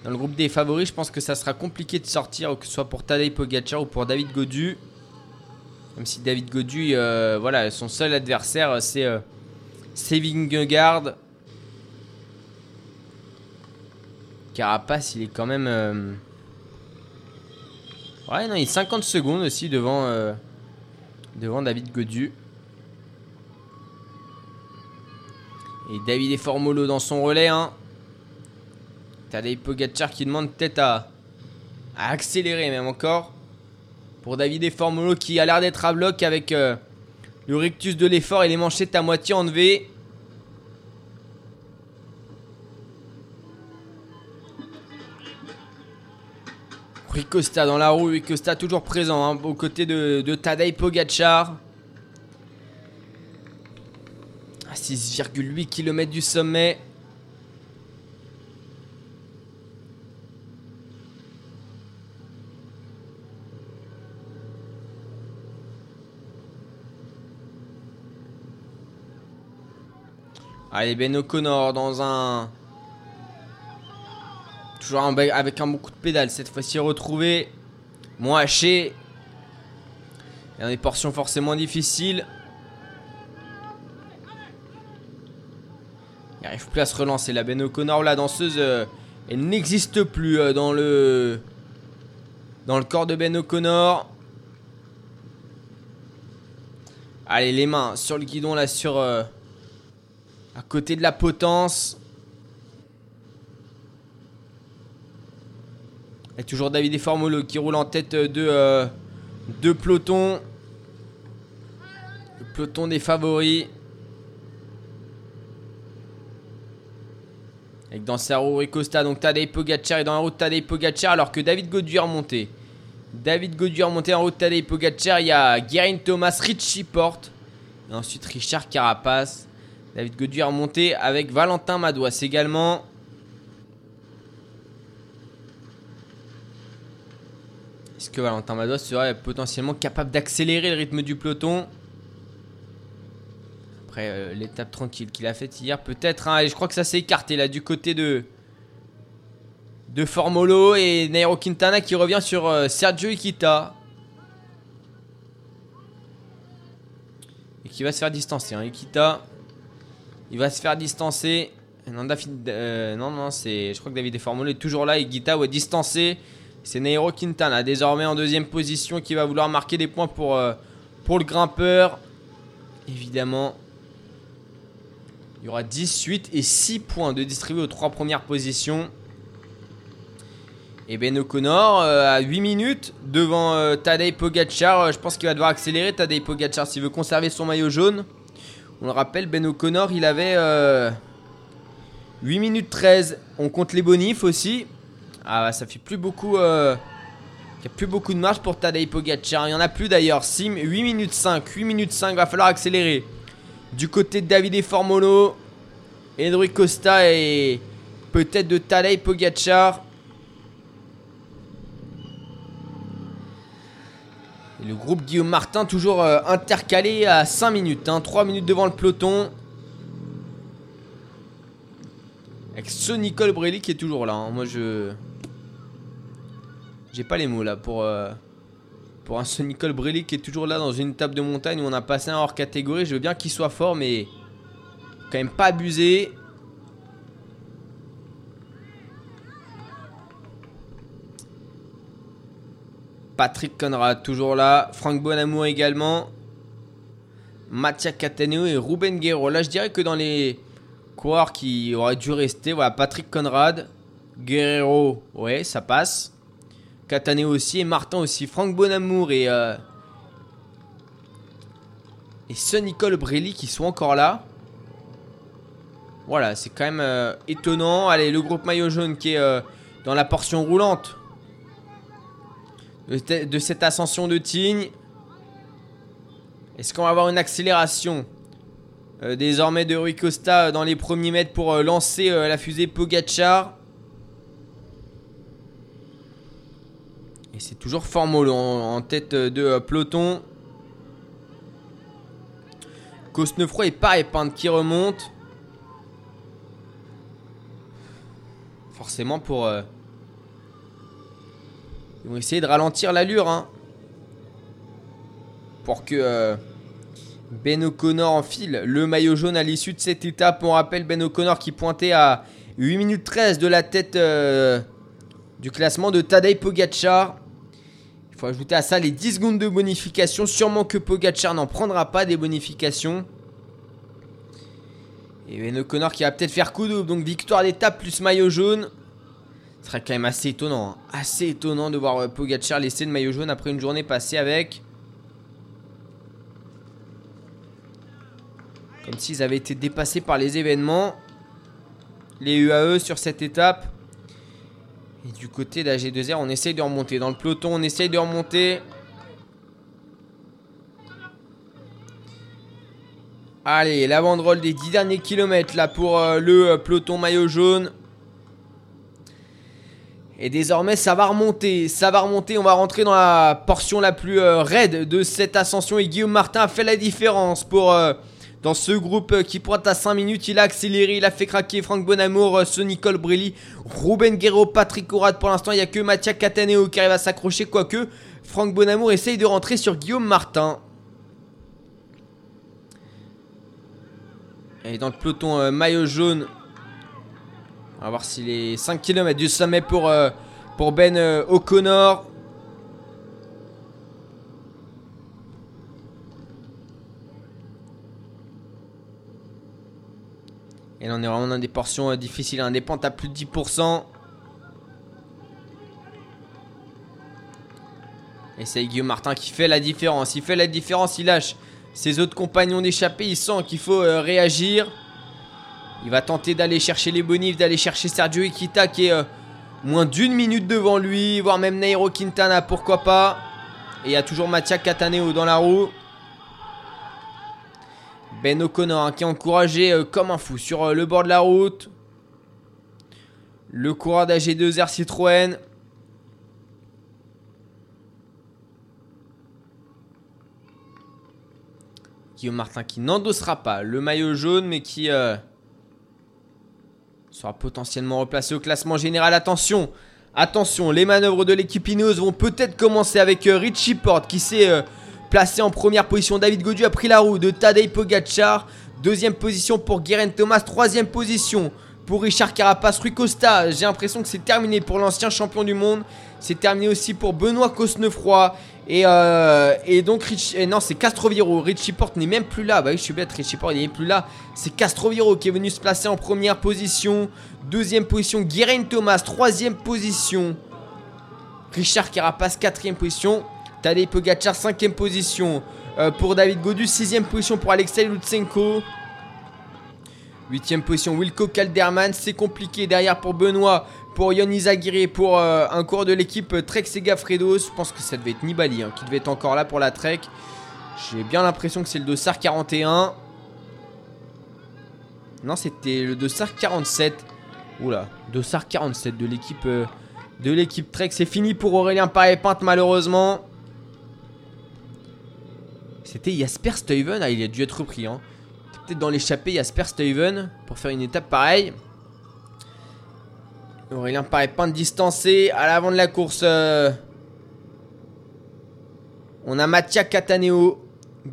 dans le groupe des favoris. Je pense que ça sera compliqué de sortir, que ce soit pour Tadej Pogacar ou pour David Godu. Même si David Godu, euh, voilà, son seul adversaire, c'est Vingegaard. Carapace, il est quand même... euh, Ouais, non, il est 50 secondes aussi devant, euh, devant David Godu. Et David et Formolo dans son relais. Hein. Tadej Pogacar qui demande peut-être à, accélérer même encore. Pour David et Formolo qui a l'air d'être à bloc avec euh, le rictus de l'effort et les manchettes à moitié enlevées. Rui Costa dans la roue, Rui Costa toujours présent hein, aux côtés de, de Tadej Pogacar. À 6,8 km du sommet. Allez, Ben O'Connor dans un. Toujours avec un bon coup de pédale, cette fois-ci retrouvé. Moins haché. Dans des portions forcément difficiles. Il n'arrive plus à se relancer. La Ben O'Connor, la danseuse, euh, elle n'existe plus euh, dans le. Dans le corps de Ben O'Connor. Allez, les mains sur le guidon là, sur. euh, à côté de la potence. Et toujours David et Formolo qui roule en tête de euh, deux pelotons. Le peloton des favoris. Avec dans sa roue Rui Costa, donc Tadej Pogacar est dans la route Tadej Pogacar alors que David Godu est remonté. David Godu est remonté en route Tadej Pogacar. Il y a Guerin Thomas, Richie Porte. Et ensuite Richard Carapace. David Godu est remonté avec Valentin Madouas également. Est-ce que Valentin Madouas serait potentiellement capable d'accélérer le rythme du peloton? Après euh, l'étape tranquille qu'il a faite hier, peut-être. hein, et je crois que ça s'est écarté là du côté de Formolo et Nairo Quintana qui revient sur euh, Sergio Ikita. Et qui va se faire distancer. Hein. Ikita, il va se faire distancer. Euh, non, non, c'est. Je crois que David est toujours là. Et Guita va distancer. C'est Nairo Quintana, désormais en deuxième position, qui va vouloir marquer des points pour, euh, le grimpeur. Évidemment, il y aura 18 et 6 points de distribuer aux trois premières positions. Et Ben O'Connor euh, à 8 minutes devant Tadej Pogacar. Je pense qu'il va devoir accélérer Tadej Pogacar s'il veut conserver son maillot jaune. On le rappelle, Ben O'Connor, il avait euh, 8 minutes 13. On compte les bonifs aussi. Ah, ça fait plus beaucoup. euh, Il n'y a plus beaucoup de marge pour Tadej Pogacar. Il n'y en a plus d'ailleurs. Sim, 8 minutes 5. 8 minutes 5. Va falloir accélérer. Du côté de David et Formolo. Henry Costa et peut-être de Tadej Pogacar. Le groupe Guillaume Martin toujours euh, intercalé à 5 minutes. hein, 3 minutes devant le peloton. Avec ce Nicole Brelli qui est toujours là. hein. Moi je. J'ai pas les mots là pour. euh, Pour un ce Nicole Brelli qui est toujours là dans une table de montagne où on a passé un hors catégorie. Je veux bien qu'il soit fort, mais. Quand même pas abusé. Patrick Conrad toujours là. Franck Bonamour également. Mattia Cataneo et Ruben Guerrero. Là, je dirais que dans les coureurs qui auraient dû rester, voilà, Patrick Conrad, Guerrero, ouais, ça passe. Cataneo aussi et Martin aussi. Franck Bonamour et. Euh, et ce Nicole Brelli qui sont encore là. Voilà, c'est quand même euh, étonnant. Allez, le groupe maillot jaune qui est euh, dans la portion roulante de, te- de cette ascension de Tignes. Est-ce qu'on va avoir une accélération euh, désormais de Rui Costa euh, dans les premiers mètres pour euh, lancer la fusée Pogachar Et c'est toujours Formolo en, en tête de peloton. Cosnefroy et Paré-Pinte qui remonte. Forcément pour... ils vont essayer de ralentir l'allure. Hein, pour que euh, Ben O'Connor enfile le maillot jaune à l'issue de cette étape. On rappelle Ben O'Connor qui pointait à 8 minutes 13 de la tête euh, du classement de Tadej Pogacar. Il faut ajouter à ça les 10 secondes de bonification. Sûrement que Pogacar n'en prendra pas des bonifications. Et Ben O'Connor qui va peut-être faire coup. Donc victoire d'étape plus maillot jaune. Ce serait quand même assez étonnant. Hein. Assez étonnant de voir euh, Pogacar laisser le maillot jaune après une journée passée avec. Comme s'ils avaient été dépassés par les événements. Les UAE sur cette étape. Et du côté de la G2R, on essaye de remonter. Dans le peloton, on essaye de remonter. Allez, la banderole des 10 derniers kilomètres là pour euh, le euh, peloton maillot jaune. Et désormais, ça va remonter. Ça va remonter. On va rentrer dans la portion la plus euh, raide de cette ascension. Et Guillaume Martin a fait la différence pour dans ce groupe qui pointe à 5 minutes. Il a accéléré. Il a fait craquer Franck Bonamour, ce Nicole Brilly, Ruben Guerrero, Patrick Corrad. Pour l'instant, il n'y a que Mathias Cataneo qui arrive à s'accrocher. Quoique, Franck Bonamour essaye de rentrer sur Guillaume Martin. Et dans le peloton euh, maillot jaune. On va voir s'il est 5 km du sommet pour, euh, pour Ben euh, O'Connor. Et là on est vraiment dans des portions difficiles, hein, des à plus de 10%. Et c'est Guillaume Martin qui fait la différence. Il fait la différence, il lâche ses autres compagnons d'échappée, il sent qu'il faut euh, réagir. Il va tenter d'aller chercher les bonifs, d'aller chercher Sergio Ikita qui est euh, moins d'une minute devant lui, voire même Nairo Quintana, pourquoi pas. Et il y a toujours Mattia Cataneo dans la roue. Ben O'Connor hein, qui est encouragé euh, comme un fou sur le bord de la route. Le coureur d'AG2R Citroën. Guillaume Martin qui n'endossera pas le maillot jaune, mais qui euh, sera potentiellement replacé au classement général. Attention, attention, les manœuvres de l'équipe Ineos vont peut-être commencer avec euh, Richie Porte qui s'est euh, placé en première position. David Godu a pris la roue de Tadej Pogacar. Deuxième position pour Guerin Thomas. Troisième position pour Richard Carapace. Rui Costa, j'ai l'impression que c'est terminé pour l'ancien champion du monde. C'est terminé aussi pour Benoît Cosnefroy. Et, euh, et donc, Rich, non, c'est Castroviro. Richie Porte n'est même plus là. Bah oui, je suis bête, Richie Porte, n'est plus là. C'est Castroviro qui est venu se placer en première position. Deuxième position, Guérin Thomas. Troisième position, Richard Carapace. Quatrième position, Tadej Pogacar. Cinquième position euh, pour David Godu. Sixième position pour Alexei Lutsenko. Huitième position, Wilco Calderman. C'est compliqué derrière pour Benoît pour Yon Izagiri pour euh, un cours de l'équipe Trek Sega Fredo. Je pense que ça devait être Nibali hein, qui devait être encore là pour la Trek. J'ai bien l'impression que c'est le Dossard 41. Non, c'était le Dossard 47. Oula, Dossard 47 de l'équipe euh, de l'équipe Trek. C'est fini pour Aurélien Paré-Pinte malheureusement. C'était Jasper Stuyven. Ah, il a dû être repris. Hein. Dans l'échappée Jasper Stuyven pour faire une étape pareille. Aurélien paraît pas de distancer à l'avant de la course. Euh. On a Mattia Cataneo,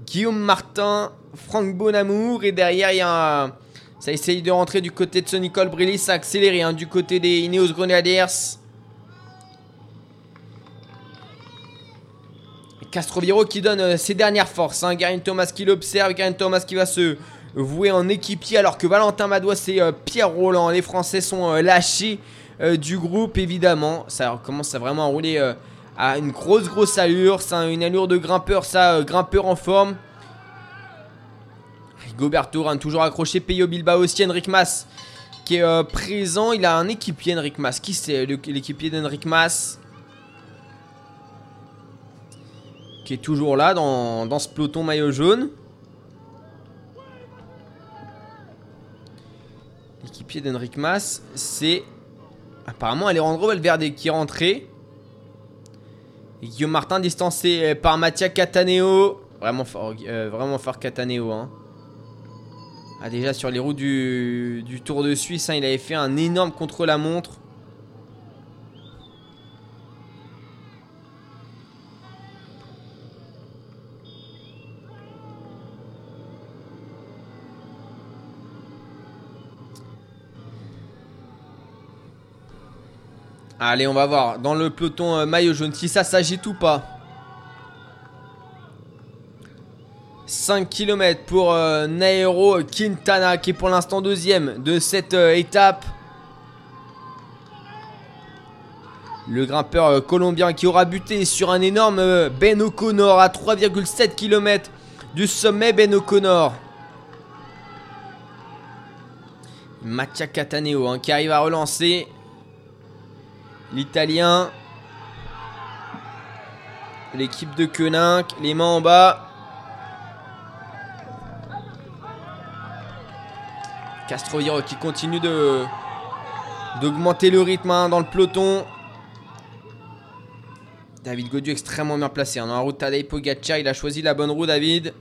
Guillaume Martin, Franck Bonamour. Et derrière, il y a un... Ça essaye de rentrer du côté de Sonny Colbrelli. Ça a accéléré du côté des Ineos Grenadiers. Castroviro qui donne euh, ses dernières forces. Hein. Garin Thomas qui l'observe. Garin Thomas qui va se vouer en équipier. Alors que Valentin Madois et euh, Pierre Roland. Les Français sont lâchés. Euh, du groupe, évidemment. Ça commence à vraiment rouler euh, à une grosse, grosse allure. C'est une allure de grimpeur, ça, euh, grimpeur en forme. Goberto toujours accroché. Peyo Bilbao aussi, Henrik Mas qui est présent. Il a un équipier, Henrik Mas. Qui c'est l'équipier d'Henrik Mas? Qui est toujours là dans ce peloton maillot jaune. L'équipier d'Henrik Mas, c'est Apparemment, Alejandro Valverde qui est rentré. Guillaume Martin distancé par Mattia Cataneo. Vraiment fort, euh, vraiment fort Cataneo. Hein. Ah, déjà sur les routes du, Tour de Suisse, hein, il avait fait un énorme contre-la-montre. Allez, on va voir dans le peloton euh, maillot jaune si ça s'agite ou pas. 5 km pour euh, Nairo Quintana qui est pour l'instant deuxième de cette euh, étape. Le grimpeur colombien qui aura buté sur un énorme Ben O'Connor à 3,7 km du sommet Ben O'Connor. Cataneo hein, qui arrive à relancer. L'Italien. L'équipe de Koenig. Les mains en bas. Castroviro qui continue de d'augmenter le rythme hein, dans le peloton. David Godieu extrêmement bien placé. Hein, dans route Tadej Pogacar, il a choisi la bonne roue David.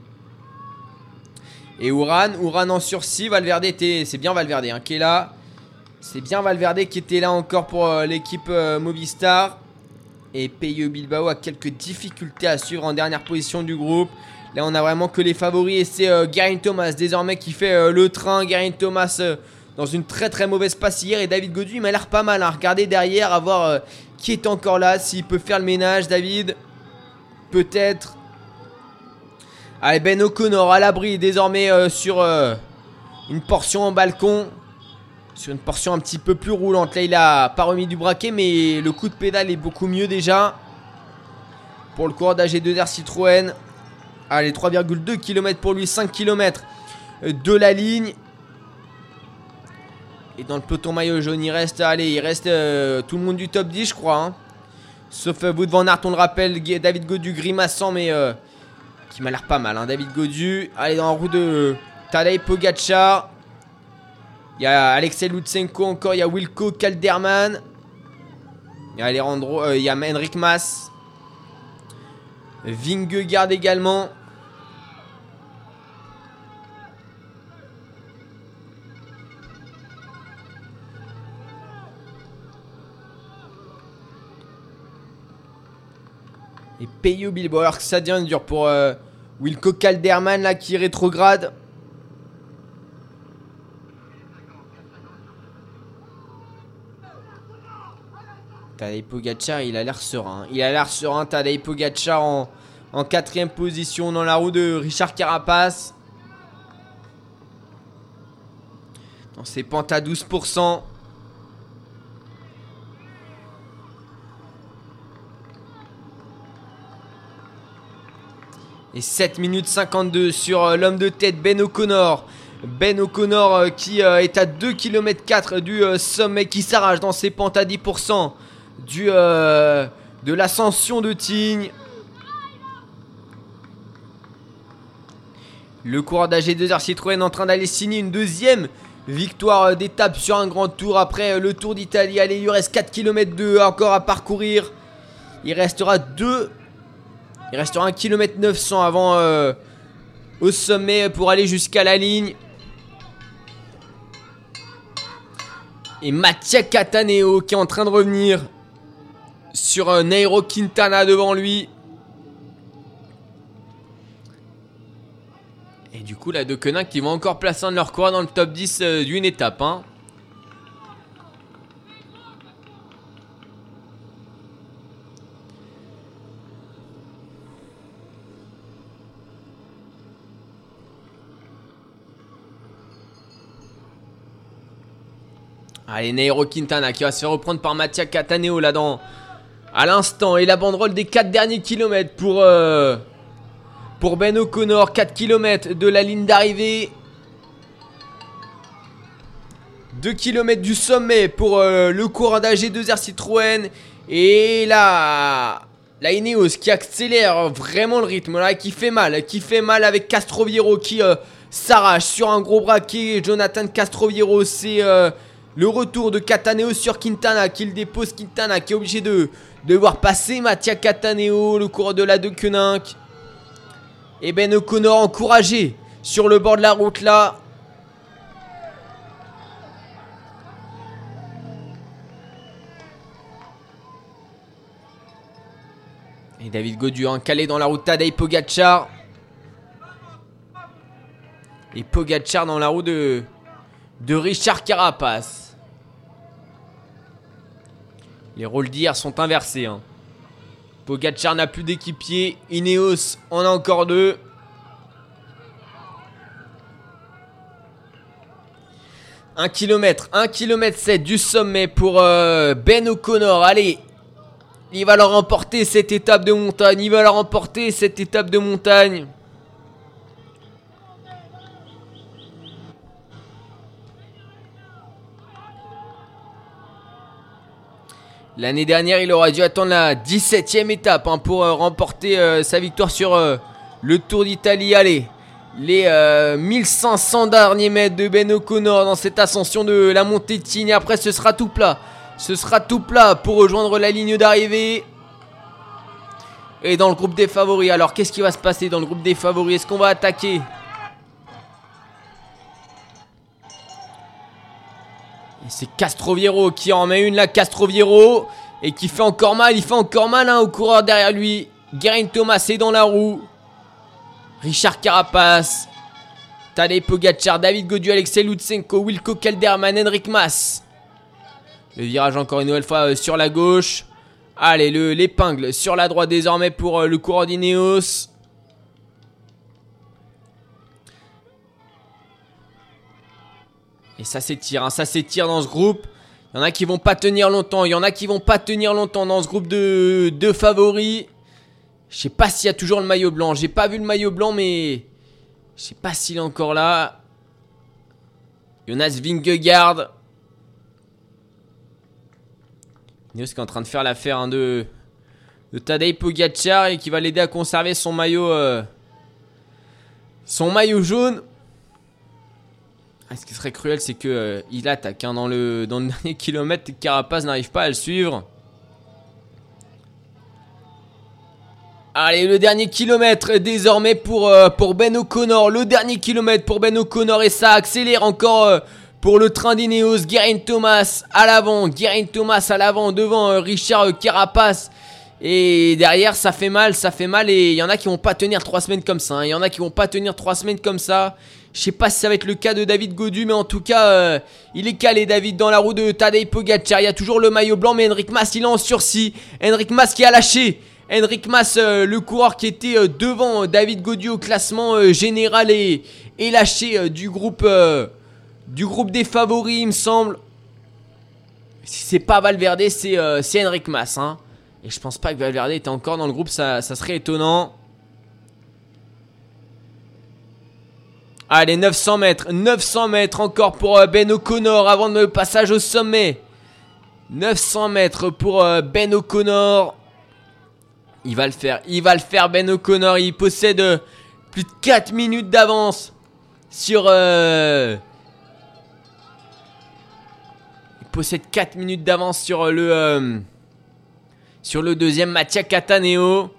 Et Ouran, Ouran en sursis, Valverde c'est bien Valverde hein, qui est là. C'est bien Valverde qui était là encore pour euh, l'équipe euh, Movistar. Et Peyo Bilbao a quelques difficultés à suivre en dernière position du groupe. Là, on a vraiment que les favoris et c'est euh, Thomas désormais qui fait le train. Garin Thomas dans une très très mauvaise passe hier et David Godu il m'a l'air pas mal. Hein. Regardez derrière, à voir qui est encore là, s'il peut faire le ménage, David. Peut-être. Allez, Ben O'Connor à l'abri désormais euh, sur euh, une portion en balcon. Sur une portion un petit peu plus roulante. Là, il a pas remis du braquet, mais le coup de pédale est beaucoup mieux déjà. Pour le coureur d'AG2R Citroën. Allez, 3,2 km pour lui, 5 km de la ligne. Et dans le peloton maillot jaune, il reste, allez, il reste euh, tout le monde du top 10, je crois. Hein. Sauf Wood Van on le rappelle, David Godu grimaçant, mais qui m'a l'air pas mal. Hein. David Godu. Allez, dans la roue de Tadej Pogacar. Il y a Alexei Lutsenko encore. Il y a Wilco Calderman. Il y a Alejandro. Euh, il y Henrik Mas. Vingegaard également. Et Peyo que ça devient dur pour euh, Wilco Calderman là qui rétrograde. Il a l'air serein. Il a l'air serein, Tadej Pogacar en, en quatrième position dans la roue de Richard Carapace. Dans ses pentes à 12%. Et 7 minutes 52 sur euh, l'homme de tête Ben O'Connor. Ben O'Connor euh, qui euh, est à 2 km 4 du sommet qui s'arrache dans ses pentes à 10% du, de l'ascension de Tignes. Le coureur d'AG2R Citroën en train d'aller signer une deuxième victoire d'étape sur un grand tour après le Tour d'Italie. Allez, il lui reste 4 km 2 encore à parcourir. Il restera 2 il restera 1 km 900 avant euh, au sommet pour aller jusqu'à la ligne. Et Mattia Cataneo qui est en train de revenir sur Nairo Quintana devant lui. Et du coup, là, De Koenig qui vont encore placer un de leurs coureurs dans le top 10 euh, d'une étape. Hein. Allez, Nairo Quintana qui va se faire reprendre par Mattia Cataneo là-dedans. À l'instant. Et la banderole des 4 derniers kilomètres pour, euh, pour Ben O'Connor. 4 km de la ligne d'arrivée. 2 km du sommet pour euh, le courant d'AG2R Citroën. Et là, la Ineos qui accélère vraiment le rythme là, qui fait mal, qui fait mal avec Castroviero qui euh, s'arrache sur un gros braquet. Jonathan Castroviero, c'est le retour de Cataneo sur Quintana, qui le dépose Quintana, qui est obligé de, voir passer Mattia Cataneo, le coureur de la de Koenig. Et Ben O'Connor encouragé sur le bord de la route là. Et David Godu calé dans la route Tadej Pogacar. Et Pogacar dans la roue de, de Richard Carapace. Les rôles d'hier sont inversés. Hein. Pogacar n'a plus d'équipier. Ineos en a encore deux. Un kilomètre, 1 km 7 du sommet pour euh, Ben O'Connor. Allez, il va leur remporter cette étape de montagne. Il va leur remporter cette étape de montagne. L'année dernière, il aura dû attendre la 17ème étape hein, pour euh, remporter euh, sa victoire sur euh, le Tour d'Italie. Allez, les 1500 derniers mètres de Ben O'Connor dans cette ascension de la montée de. Après, ce sera tout plat. Ce sera tout plat pour rejoindre la ligne d'arrivée. Et dans le groupe des favoris, alors qu'est-ce qui va se passer dans le groupe des favoris? Est-ce qu'on va attaquer Et c'est Castroviero qui en met une là, Castroviero. Et qui fait encore mal, il fait encore mal hein, au coureur derrière lui. Guerin Thomas est dans la roue. Richard Carapace. Tadej Pogacar, David Godu, Alexei Lutsenko, Wilco Kelderman, Henrik Mas. Le virage encore une nouvelle fois euh, sur la gauche. Allez, l'épingle sur la droite désormais pour euh, le coureur d'Ineos. Et ça s'étire, hein, ça s'étire dans ce groupe. Il y en a qui vont pas tenir longtemps. Il y en a qui vont pas tenir longtemps dans ce groupe de, favoris. Je sais pas s'il y a toujours le maillot blanc. J'ai pas vu le maillot blanc, mais je sais pas s'il est encore là. Jonas Vingegaard. Neos qui est en train de faire l'affaire hein, de, de Tadej Pogacar et qui va l'aider à conserver son maillot, euh, son maillot jaune. Ah, ce qui serait cruel, c'est que euh, il attaque dans, le, dernier kilomètre. Carapace n'arrive pas à le suivre. Allez, le dernier kilomètre désormais pour, euh, Ben O'Connor. Le dernier kilomètre pour Ben O'Connor et ça accélère encore euh, pour le train d'Ineos. Guerin Thomas à l'avant. Guerin Thomas à l'avant devant Richard Carapace. Et derrière, ça fait mal, ça fait mal. Et il y en a qui vont pas tenir trois semaines comme ça. Hein. Il y en a qui vont pas tenir trois semaines comme ça. Je sais pas si ça va être le cas de David Godu, mais en tout cas, euh, il est calé, David, dans la roue de Tadej Pogacar. Il y a toujours le maillot blanc, mais Henrik Mas, il est en sursis. Henrik Mas qui a lâché. Henrik Mas, euh, le coureur qui était euh, devant David Godu au classement général, est, lâché du groupe du groupe des favoris, il me semble. Si c'est pas Valverde, c'est Henrik Mas. Hein. Et je pense pas que Valverde était encore dans le groupe, ça serait étonnant. Allez, 900 mètres. 900 mètres encore pour euh, Ben O'Connor avant le passage au sommet. 900 mètres pour euh, Ben O'Connor. Il va le faire. Il va le faire, Ben O'Connor. Il possède euh, plus de 4 minutes d'avance sur... il possède 4 minutes d'avance sur le... sur le deuxième, Mattia Cataneo.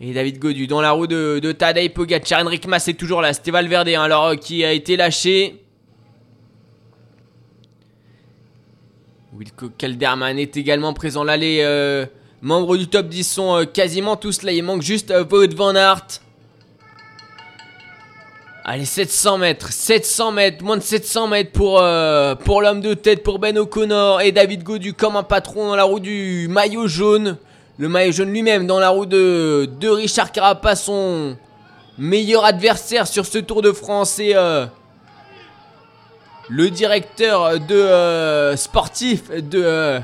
Et David Godu dans la roue de, de Tadej Pogacar. Enric Mas est toujours là. C'était Valverde hein, alors, euh, qui a été lâché. Wilco Kelderman est également présent là. Les euh, membres du top 10 sont euh, quasiment tous là. Il manque juste Wout Van Aert. Allez, 700 mètres, 700 mètres, moins de 700 mètres pour, pour l'homme de tête, pour Ben O'Connor et David Godu comme un patron dans la roue du maillot jaune. Le maillot jaune lui-même dans la roue de, de Richard Carapace, son meilleur adversaire sur ce Tour de France. Et euh, le directeur euh, sportif de euh,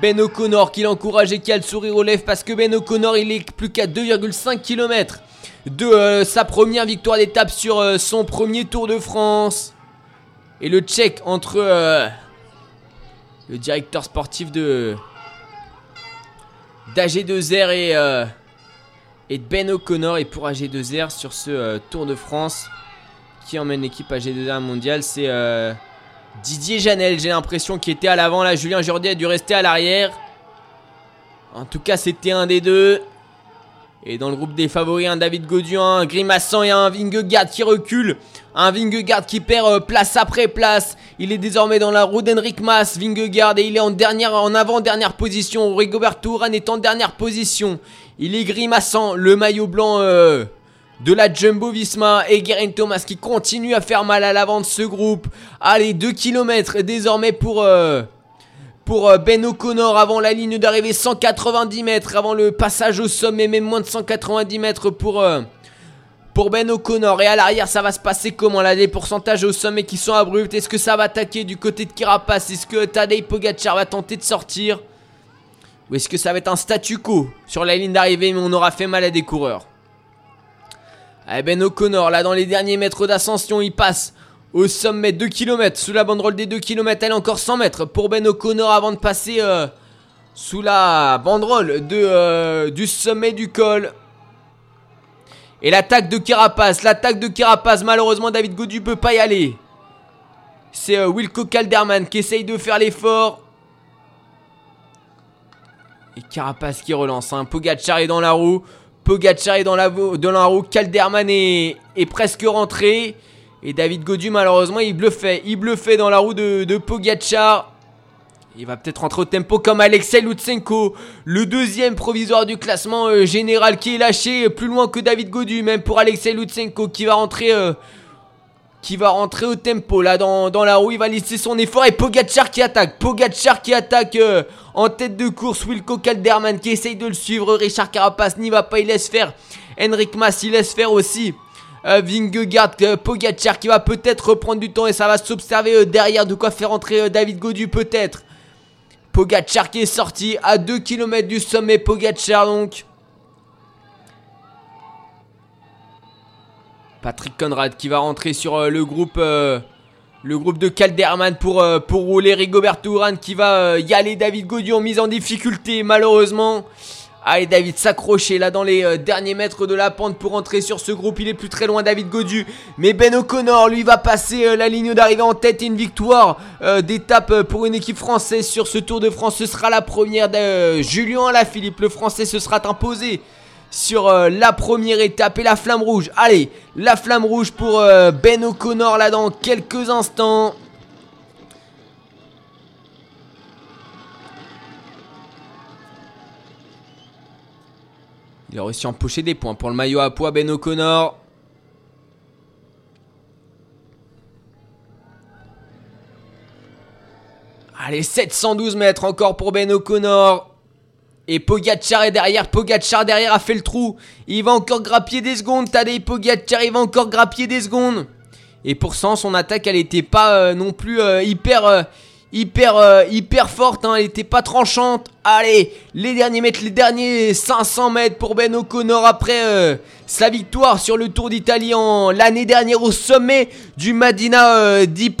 Ben O'Connor qui l'encourage et qui a le sourire aux lèvres parce que Ben O'Connor il est plus qu'à 2,5 km de sa première victoire d'étape sur son premier Tour de France. Et le check entre le directeur sportif de d'AG2R et, euh, Ben O'Connor. Et pour AG2R sur ce euh, Tour de France qui emmène l'équipe AG2R mondiale, c'est euh, Didier Janel, j'ai l'impression, qui était à l'avant. Là, Julien Jourdi a dû rester à l'arrière. En tout cas, c'était un des deux. Et dans le groupe des favoris, un David Gaudian, un Grimaçant et un Vingegaard qui recule. Un Vingegaard qui perd euh, place après place. Il est désormais dans la roue d'Henrik Mas, Vingegaard, et il est en, dernière, en avant-dernière position. Rigoberto Urán est en dernière position. Il est grimaçant, le maillot blanc euh, de la Jumbo Visma et Guerin Thomas qui continue à faire mal à l'avant de ce groupe. Allez, 2 km désormais pour... Euh, pour euh, Ben O'Connor avant la ligne d'arrivée 190 mètres avant le passage au sommet même moins de 190 mètres pour euh, pour Ben O'Connor. Et à l'arrière ça va se passer comment là des pourcentages au sommet qui sont abrupts? Est-ce que ça va attaquer du côté de Kirapas est-ce que Tadej Pogacar va tenter de sortir? Ou est-ce que ça va être un statu quo sur la ligne d'arrivée mais on aura fait mal à des coureurs? Eh Ben O'Connor là dans les derniers mètres d'ascension il passe au sommet 2 km sous la banderole des 2 km elle est encore 100 mètres pour Ben O'Connor avant de passer euh, sous la banderole de, euh, du sommet du col. Et l'attaque de Carapace l'attaque de Carapace malheureusement David Godu peut pas y aller. C'est euh, Wilco Calderman qui essaye de faire l'effort. Et Carapace qui relance hein. Pogacar est dans la roue. Pogacar est dans la, la roue. Calderman est presque rentré et David Godu malheureusement il bluffait. Il bluffait dans la roue de, de Pogacar. Il va peut-être rentrer au tempo comme Alexei Lutsenko. Le deuxième provisoire du classement euh, général qui est lâché plus loin que David Godu. Même pour Alexei Lutsenko qui va rentrer... Euh, qui va au tempo là dans, la roue, il va lisser son effort et Pogacar qui attaque, Pogacar qui attaque euh, en tête de course, Wilco Calderman qui essaye de le suivre, Richard Carapace n'y va pas, il laisse faire, Henrik Mas il laisse faire aussi, euh, Vingegaard, euh, Pogacar qui va peut-être reprendre du temps et ça va s'observer euh, derrière de quoi faire entrer David Godu peut-être. Pogacar qui est sorti à 2 km du sommet Pogacar donc. Patrick Conrad qui va rentrer sur le groupe le groupe de Calderman pour, pour rouler Rigoberto Urán qui va y aller David Godu en mise en difficulté malheureusement. Allez David s'accrocher là dans les euh, derniers mètres de la pente pour entrer sur ce groupe. Il est plus très loin David Godu. Mais Ben O'Connor lui va passer euh, la ligne d'arrivée en tête et une victoire euh, d'étape pour une équipe française sur ce Tour de France. Ce sera la première de Julien Alaphilippe. Le français se sera imposé sur la première étape et la flamme rouge. Allez, la flamme rouge pour Ben O'Connor là dans quelques instants. Il a réussi à empocher des points pour le maillot à poids Ben O'Connor. Allez, 712 mètres encore pour Ben O'Connor. Et Pogacar est derrière. Pogacar derrière a fait le trou. Il va encore grappiller des secondes. Tadej Pogacar, il va encore grappiller des secondes. Et pour ça, son attaque, elle n'était pas euh, non plus euh, hyper, euh, hyper, euh, hyper forte, hein, elle était pas tranchante. Allez, les derniers mètres, les derniers 500 mètres pour Ben O'Connor après euh, sa victoire sur le Tour d'Italie l'année dernière au sommet du Madina euh, di.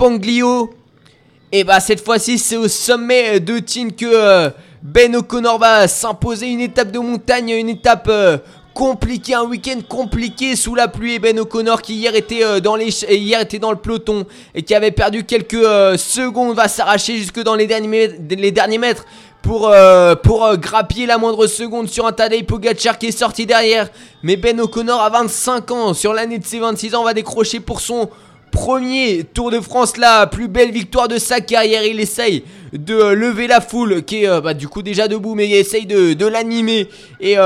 Et bah cette fois-ci c'est au sommet de Tin que Ben O'Connor va s'imposer une étape de montagne, une étape compliqué, un week-end compliqué sous la pluie. Ben O'Connor qui hier était, euh, dans les hier était dans le peloton et qui avait perdu quelques euh, secondes va s'arracher jusque dans les derniers, mètres pour, euh, grappiller la moindre seconde sur un Tadej Pogacar qui est sorti derrière. Mais Ben O'Connor a 25 ans, sur l'année de ses 26 ans, va décrocher pour son premier Tour de France, la plus belle victoire de sa carrière. Il essaye de lever la foule qui est bah, du coup déjà debout, mais il essaye de, de l'animer et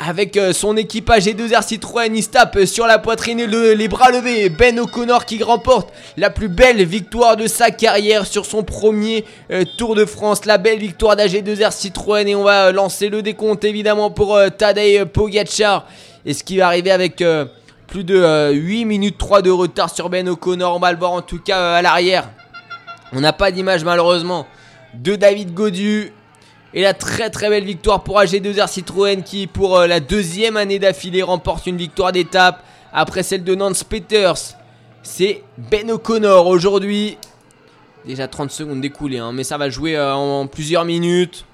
avec euh, son équipage et 2 r Citroën, il se tape sur la poitrine les bras levés. Ben O'Connor qui remporte la plus belle victoire de sa carrière sur son premier euh, Tour de France. La belle victoire d'AG2R Citroën. Et on va euh, lancer le décompte évidemment pour Tadej Pogacar. Et ce qui va arriver avec plus de 8 minutes 3 de retard sur Ben O'Connor. On va le voir en tout cas à l'arrière. On n'a pas d'image malheureusement de David Godu. Et la très très belle victoire pour AG2R Citroën qui pour euh, la deuxième année d'affilée remporte une victoire d'étape après celle de Nance Peters. C'est Ben O'Connor aujourd'hui. Déjà 30 secondes découlées, hein, mais ça va jouer euh, en, plusieurs minutes.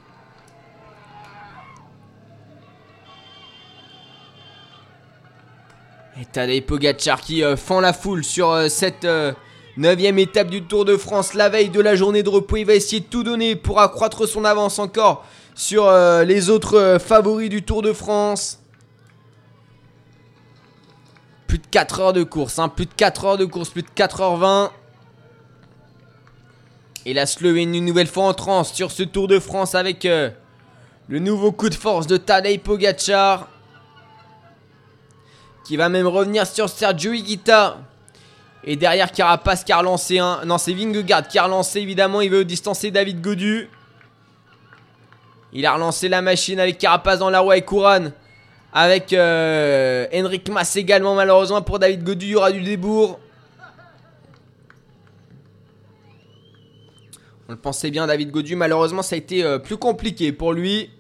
Et Tadej Pogacar qui euh, fend la foule sur cette Neuvième étape du Tour de France, la veille de la journée de repos. Il va essayer de tout donner pour accroître son avance encore sur euh, les autres euh, favoris du Tour de France. Plus de 4 heures de course, hein, plus de 4 heures de course, plus de 4h20. Et la Slovénie une nouvelle fois en transe sur ce Tour de France avec euh, le nouveau coup de force de Tadej Pogacar. Qui va même revenir sur Sergio Higuita. Et derrière Carapace qui a relancé un. Non, c'est Vingegaard qui a relancé évidemment. Il veut distancer David Godu. Il a relancé la machine avec Carapace dans la roue et Kouran. Avec euh, Henrik Mas également, malheureusement pour David Godu. Il y aura du débours. On le pensait bien, David Godu. Malheureusement, ça a été euh, plus compliqué pour lui.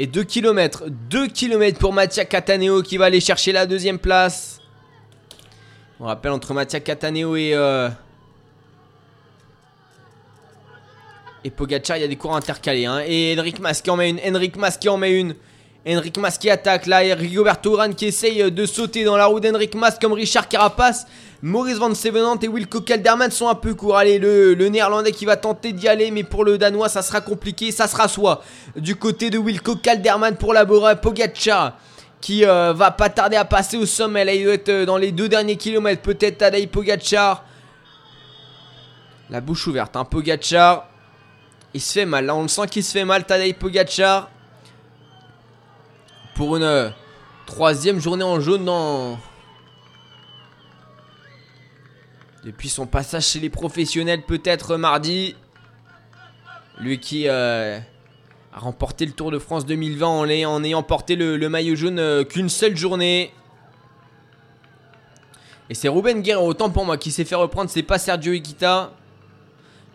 Et 2 km. 2 km pour Mattia Cataneo qui va aller chercher la deuxième place. On rappelle entre Mattia Cataneo et... Euh, et Pogacar, il y a des cours intercalés. Hein. Et Henrik Mas qui en met une. Henrik Mas qui en met une. Henrik Mas qui attaque. Là, et Rigoberto Urán qui essaye de sauter dans la roue d'Henrik Mas comme Richard Carapace. Maurice Van Sevenant et Wilco Calderman sont un peu courts. Allez, le, néerlandais qui va tenter d'y aller, mais pour le danois, ça sera compliqué. Ça sera soit du côté de Wilco Calderman pour la Pogacar qui euh, va pas tarder à passer au sommet. Là, il doit être euh, dans les deux derniers kilomètres. Peut-être Tadej Pogacar. La bouche ouverte, hein. Pogacar. Il se fait mal. Là, on le sent qu'il se fait mal, Tadej Pogacar. Pour une euh, troisième journée en jaune dans, Depuis son passage chez les professionnels, peut-être mardi. Lui qui euh, a remporté le Tour de France 2020 en, ayant porté le, maillot jaune euh, qu'une seule journée. Et c'est Ruben Guerrero, autant pour moi, qui s'est fait reprendre. C'est pas Sergio Iquita.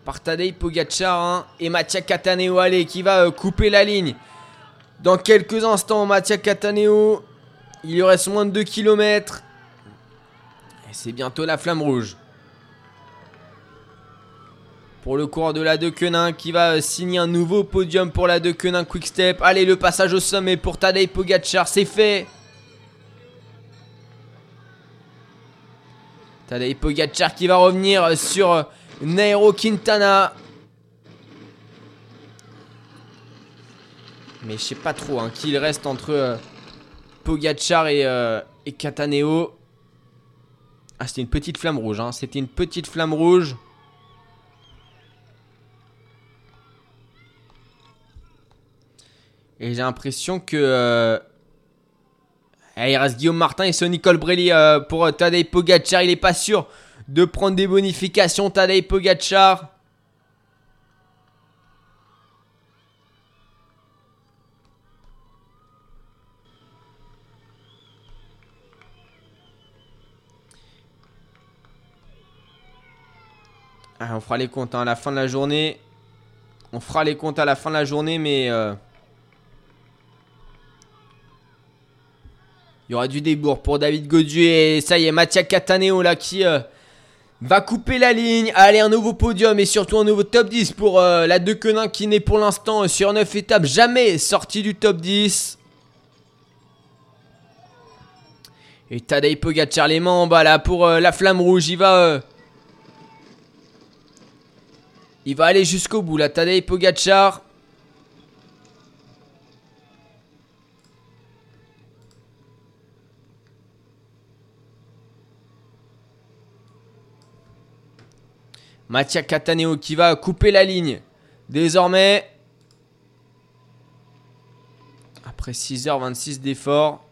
Par Tadej Pogacar hein, et Mattia Cataneo allez, qui va couper la ligne. Dans quelques instants, Mattia Cataneo, il lui reste moins de 2 km. Et c'est bientôt la flamme rouge pour le cours de la De Quenin qui va signer un nouveau podium pour la De Quenin Quick Step. Allez, le passage au sommet pour Tadej Pogacar, c'est fait. Tadej Pogacar qui va revenir sur Nairo Quintana. Mais je sais pas trop hein, qui reste entre euh, Pogacar et, euh, et Cataneo. Ah, c'était une petite flamme rouge. Hein. C'était une petite flamme rouge. Et j'ai l'impression que. Euh, eh, il reste Guillaume Martin et Sonny Colbrelli euh, pour Tadej Pogacar. Il est pas sûr de prendre des bonifications, Tadej Pogacar. Ah, on fera les comptes hein, à la fin de la journée. On fera les comptes à la fin de la journée, mais. Il y aura du débours pour David Goduet. Et ça y est, Mattia Cataneo là qui euh, va couper la ligne. Allez, un nouveau podium et surtout un nouveau top 10 pour euh, la De Quenin qui n'est pour l'instant sur 9 étapes jamais sorti du top 10. Et Tadej Pogacar les en bas là pour euh, la flamme rouge. Il va... il va aller jusqu'au bout là. Tadej Pogacar. Mattia Cataneo qui va couper la ligne. Désormais, après 6h26 d'effort,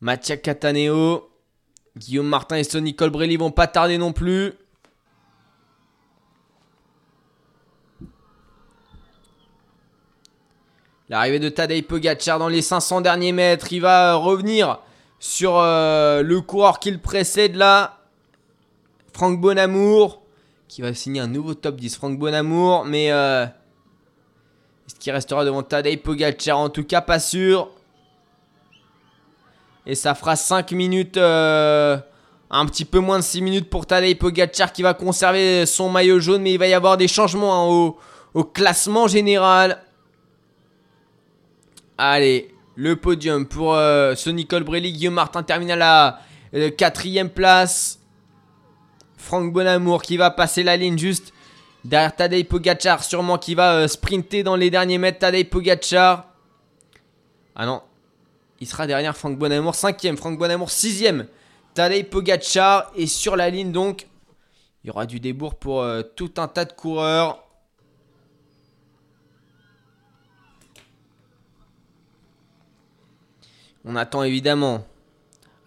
Mattia Cataneo, Guillaume Martin et Sonny Colbrelli vont pas tarder non plus. L'arrivée de Tadej Pogacar dans les 500 derniers mètres. Il va revenir sur euh, le coureur qu'il précède là. Franck Bonamour qui va signer un nouveau top 10. Franck Bonamour, mais euh, est-ce qu'il restera devant Tadej Pogacar? En tout cas, pas sûr. Et ça fera 5 minutes, euh, un petit peu moins de 6 minutes pour Tadej Pogacar qui va conserver son maillot jaune, mais il va y avoir des changements hein, au, classement général. Allez, le podium pour euh, Sonny Colbrelli, Guillaume Martin termine à la quatrième place. Franck Bonamour qui va passer la ligne juste derrière Tadej Pogacar, sûrement qui va euh, sprinter dans les derniers mètres. Tadej Pogacar. Ah non, il sera derrière Franck Bonamour, cinquième. Franck Bonamour, sixième. Tadej Pogacar est sur la ligne donc. Il y aura du débours pour euh, tout un tas de coureurs. On attend évidemment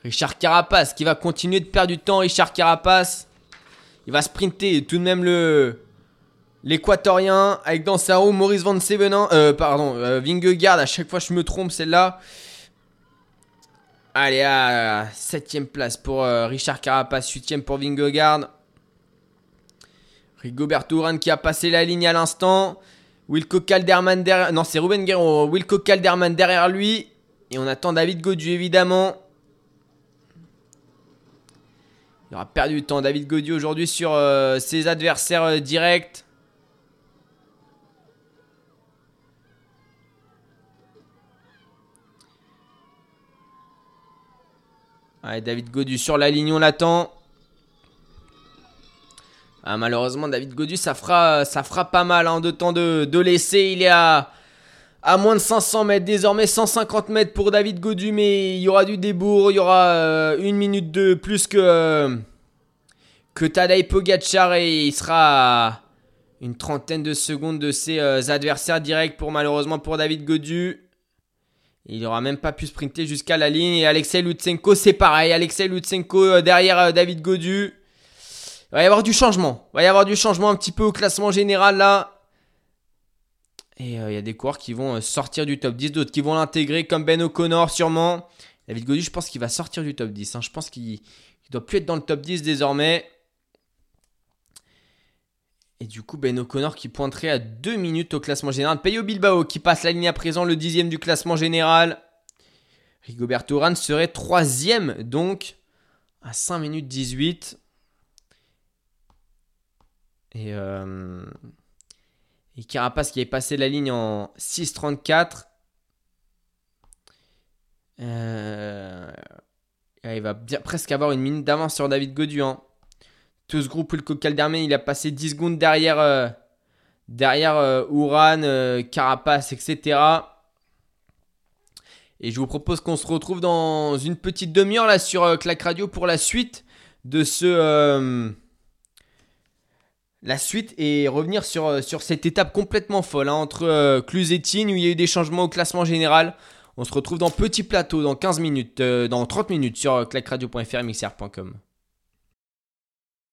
Richard Carapace qui va continuer de perdre du temps. Richard Carapace. Il va sprinter tout de même l'équatorien avec dans sa roue Maurice Van Sevenin. Euh, pardon, euh, Vingegaard. À chaque fois je me trompe celle-là. Allez, à 7ème place pour euh, Richard Carapace, 8ème pour Vingegaard. Rigoberto Urán qui a passé la ligne à l'instant. Wilco Calderman derrière. Non, c'est Ruben Guerrero. Wilco Calderman derrière lui. Et on attend David Godu évidemment. Il aura perdu du temps David Godieu aujourd'hui sur euh, ses adversaires euh, directs. David Godu sur la ligne, on l'attend. Ah, malheureusement, David Godu, ça fera, pas mal hein, de temps de, de laisser. Il est à à moins de 500 mètres. Désormais 150 mètres pour David Godu, mais il y aura du débours, il y aura euh, une minute de plus que, euh, que Pogacar et il sera une trentaine de secondes de ses euh, adversaires directs pour malheureusement pour David Godu. Il n'aura même pas pu sprinter jusqu'à la ligne. Et Alexei Lutsenko, c'est pareil. Alexei Lutsenko derrière David Godu. Il va y avoir du changement. Il va y avoir du changement un petit peu au classement général là. Et euh, il y a des coureurs qui vont euh, sortir du top 10, d'autres qui vont l'intégrer, comme Ben O'Connor sûrement. David Godu, je pense qu'il va sortir du top 10. Hein. Je pense qu'il ne doit plus être dans le top 10 désormais. Et du coup, Ben O'Connor qui pointerait à 2 minutes au classement général. Peyo Bilbao qui passe la ligne à présent, le dixième du classement général. Rigoberto Urán serait troisième, donc à 5 minutes 18. Et euh, Carapace qui avait passé la ligne en 6.34. Euh, il va bien, presque avoir une minute d'avance sur David Godu. Tout ce groupe, le Calderman, il a passé 10 secondes derrière, euh, derrière euh, Ouran, Carapace, etc. Et je vous propose qu'on se retrouve dans une petite demi-heure là sur Clac Radio pour la suite de ce la suite et revenir sur, euh, sur cette étape complètement folle hein, entre euh, Cluse et Tignes où il y a eu des changements au classement général. On se retrouve dans Petit Plateau dans 15 minutes, euh, dans 30 minutes sur clacradio.fr mixr.com.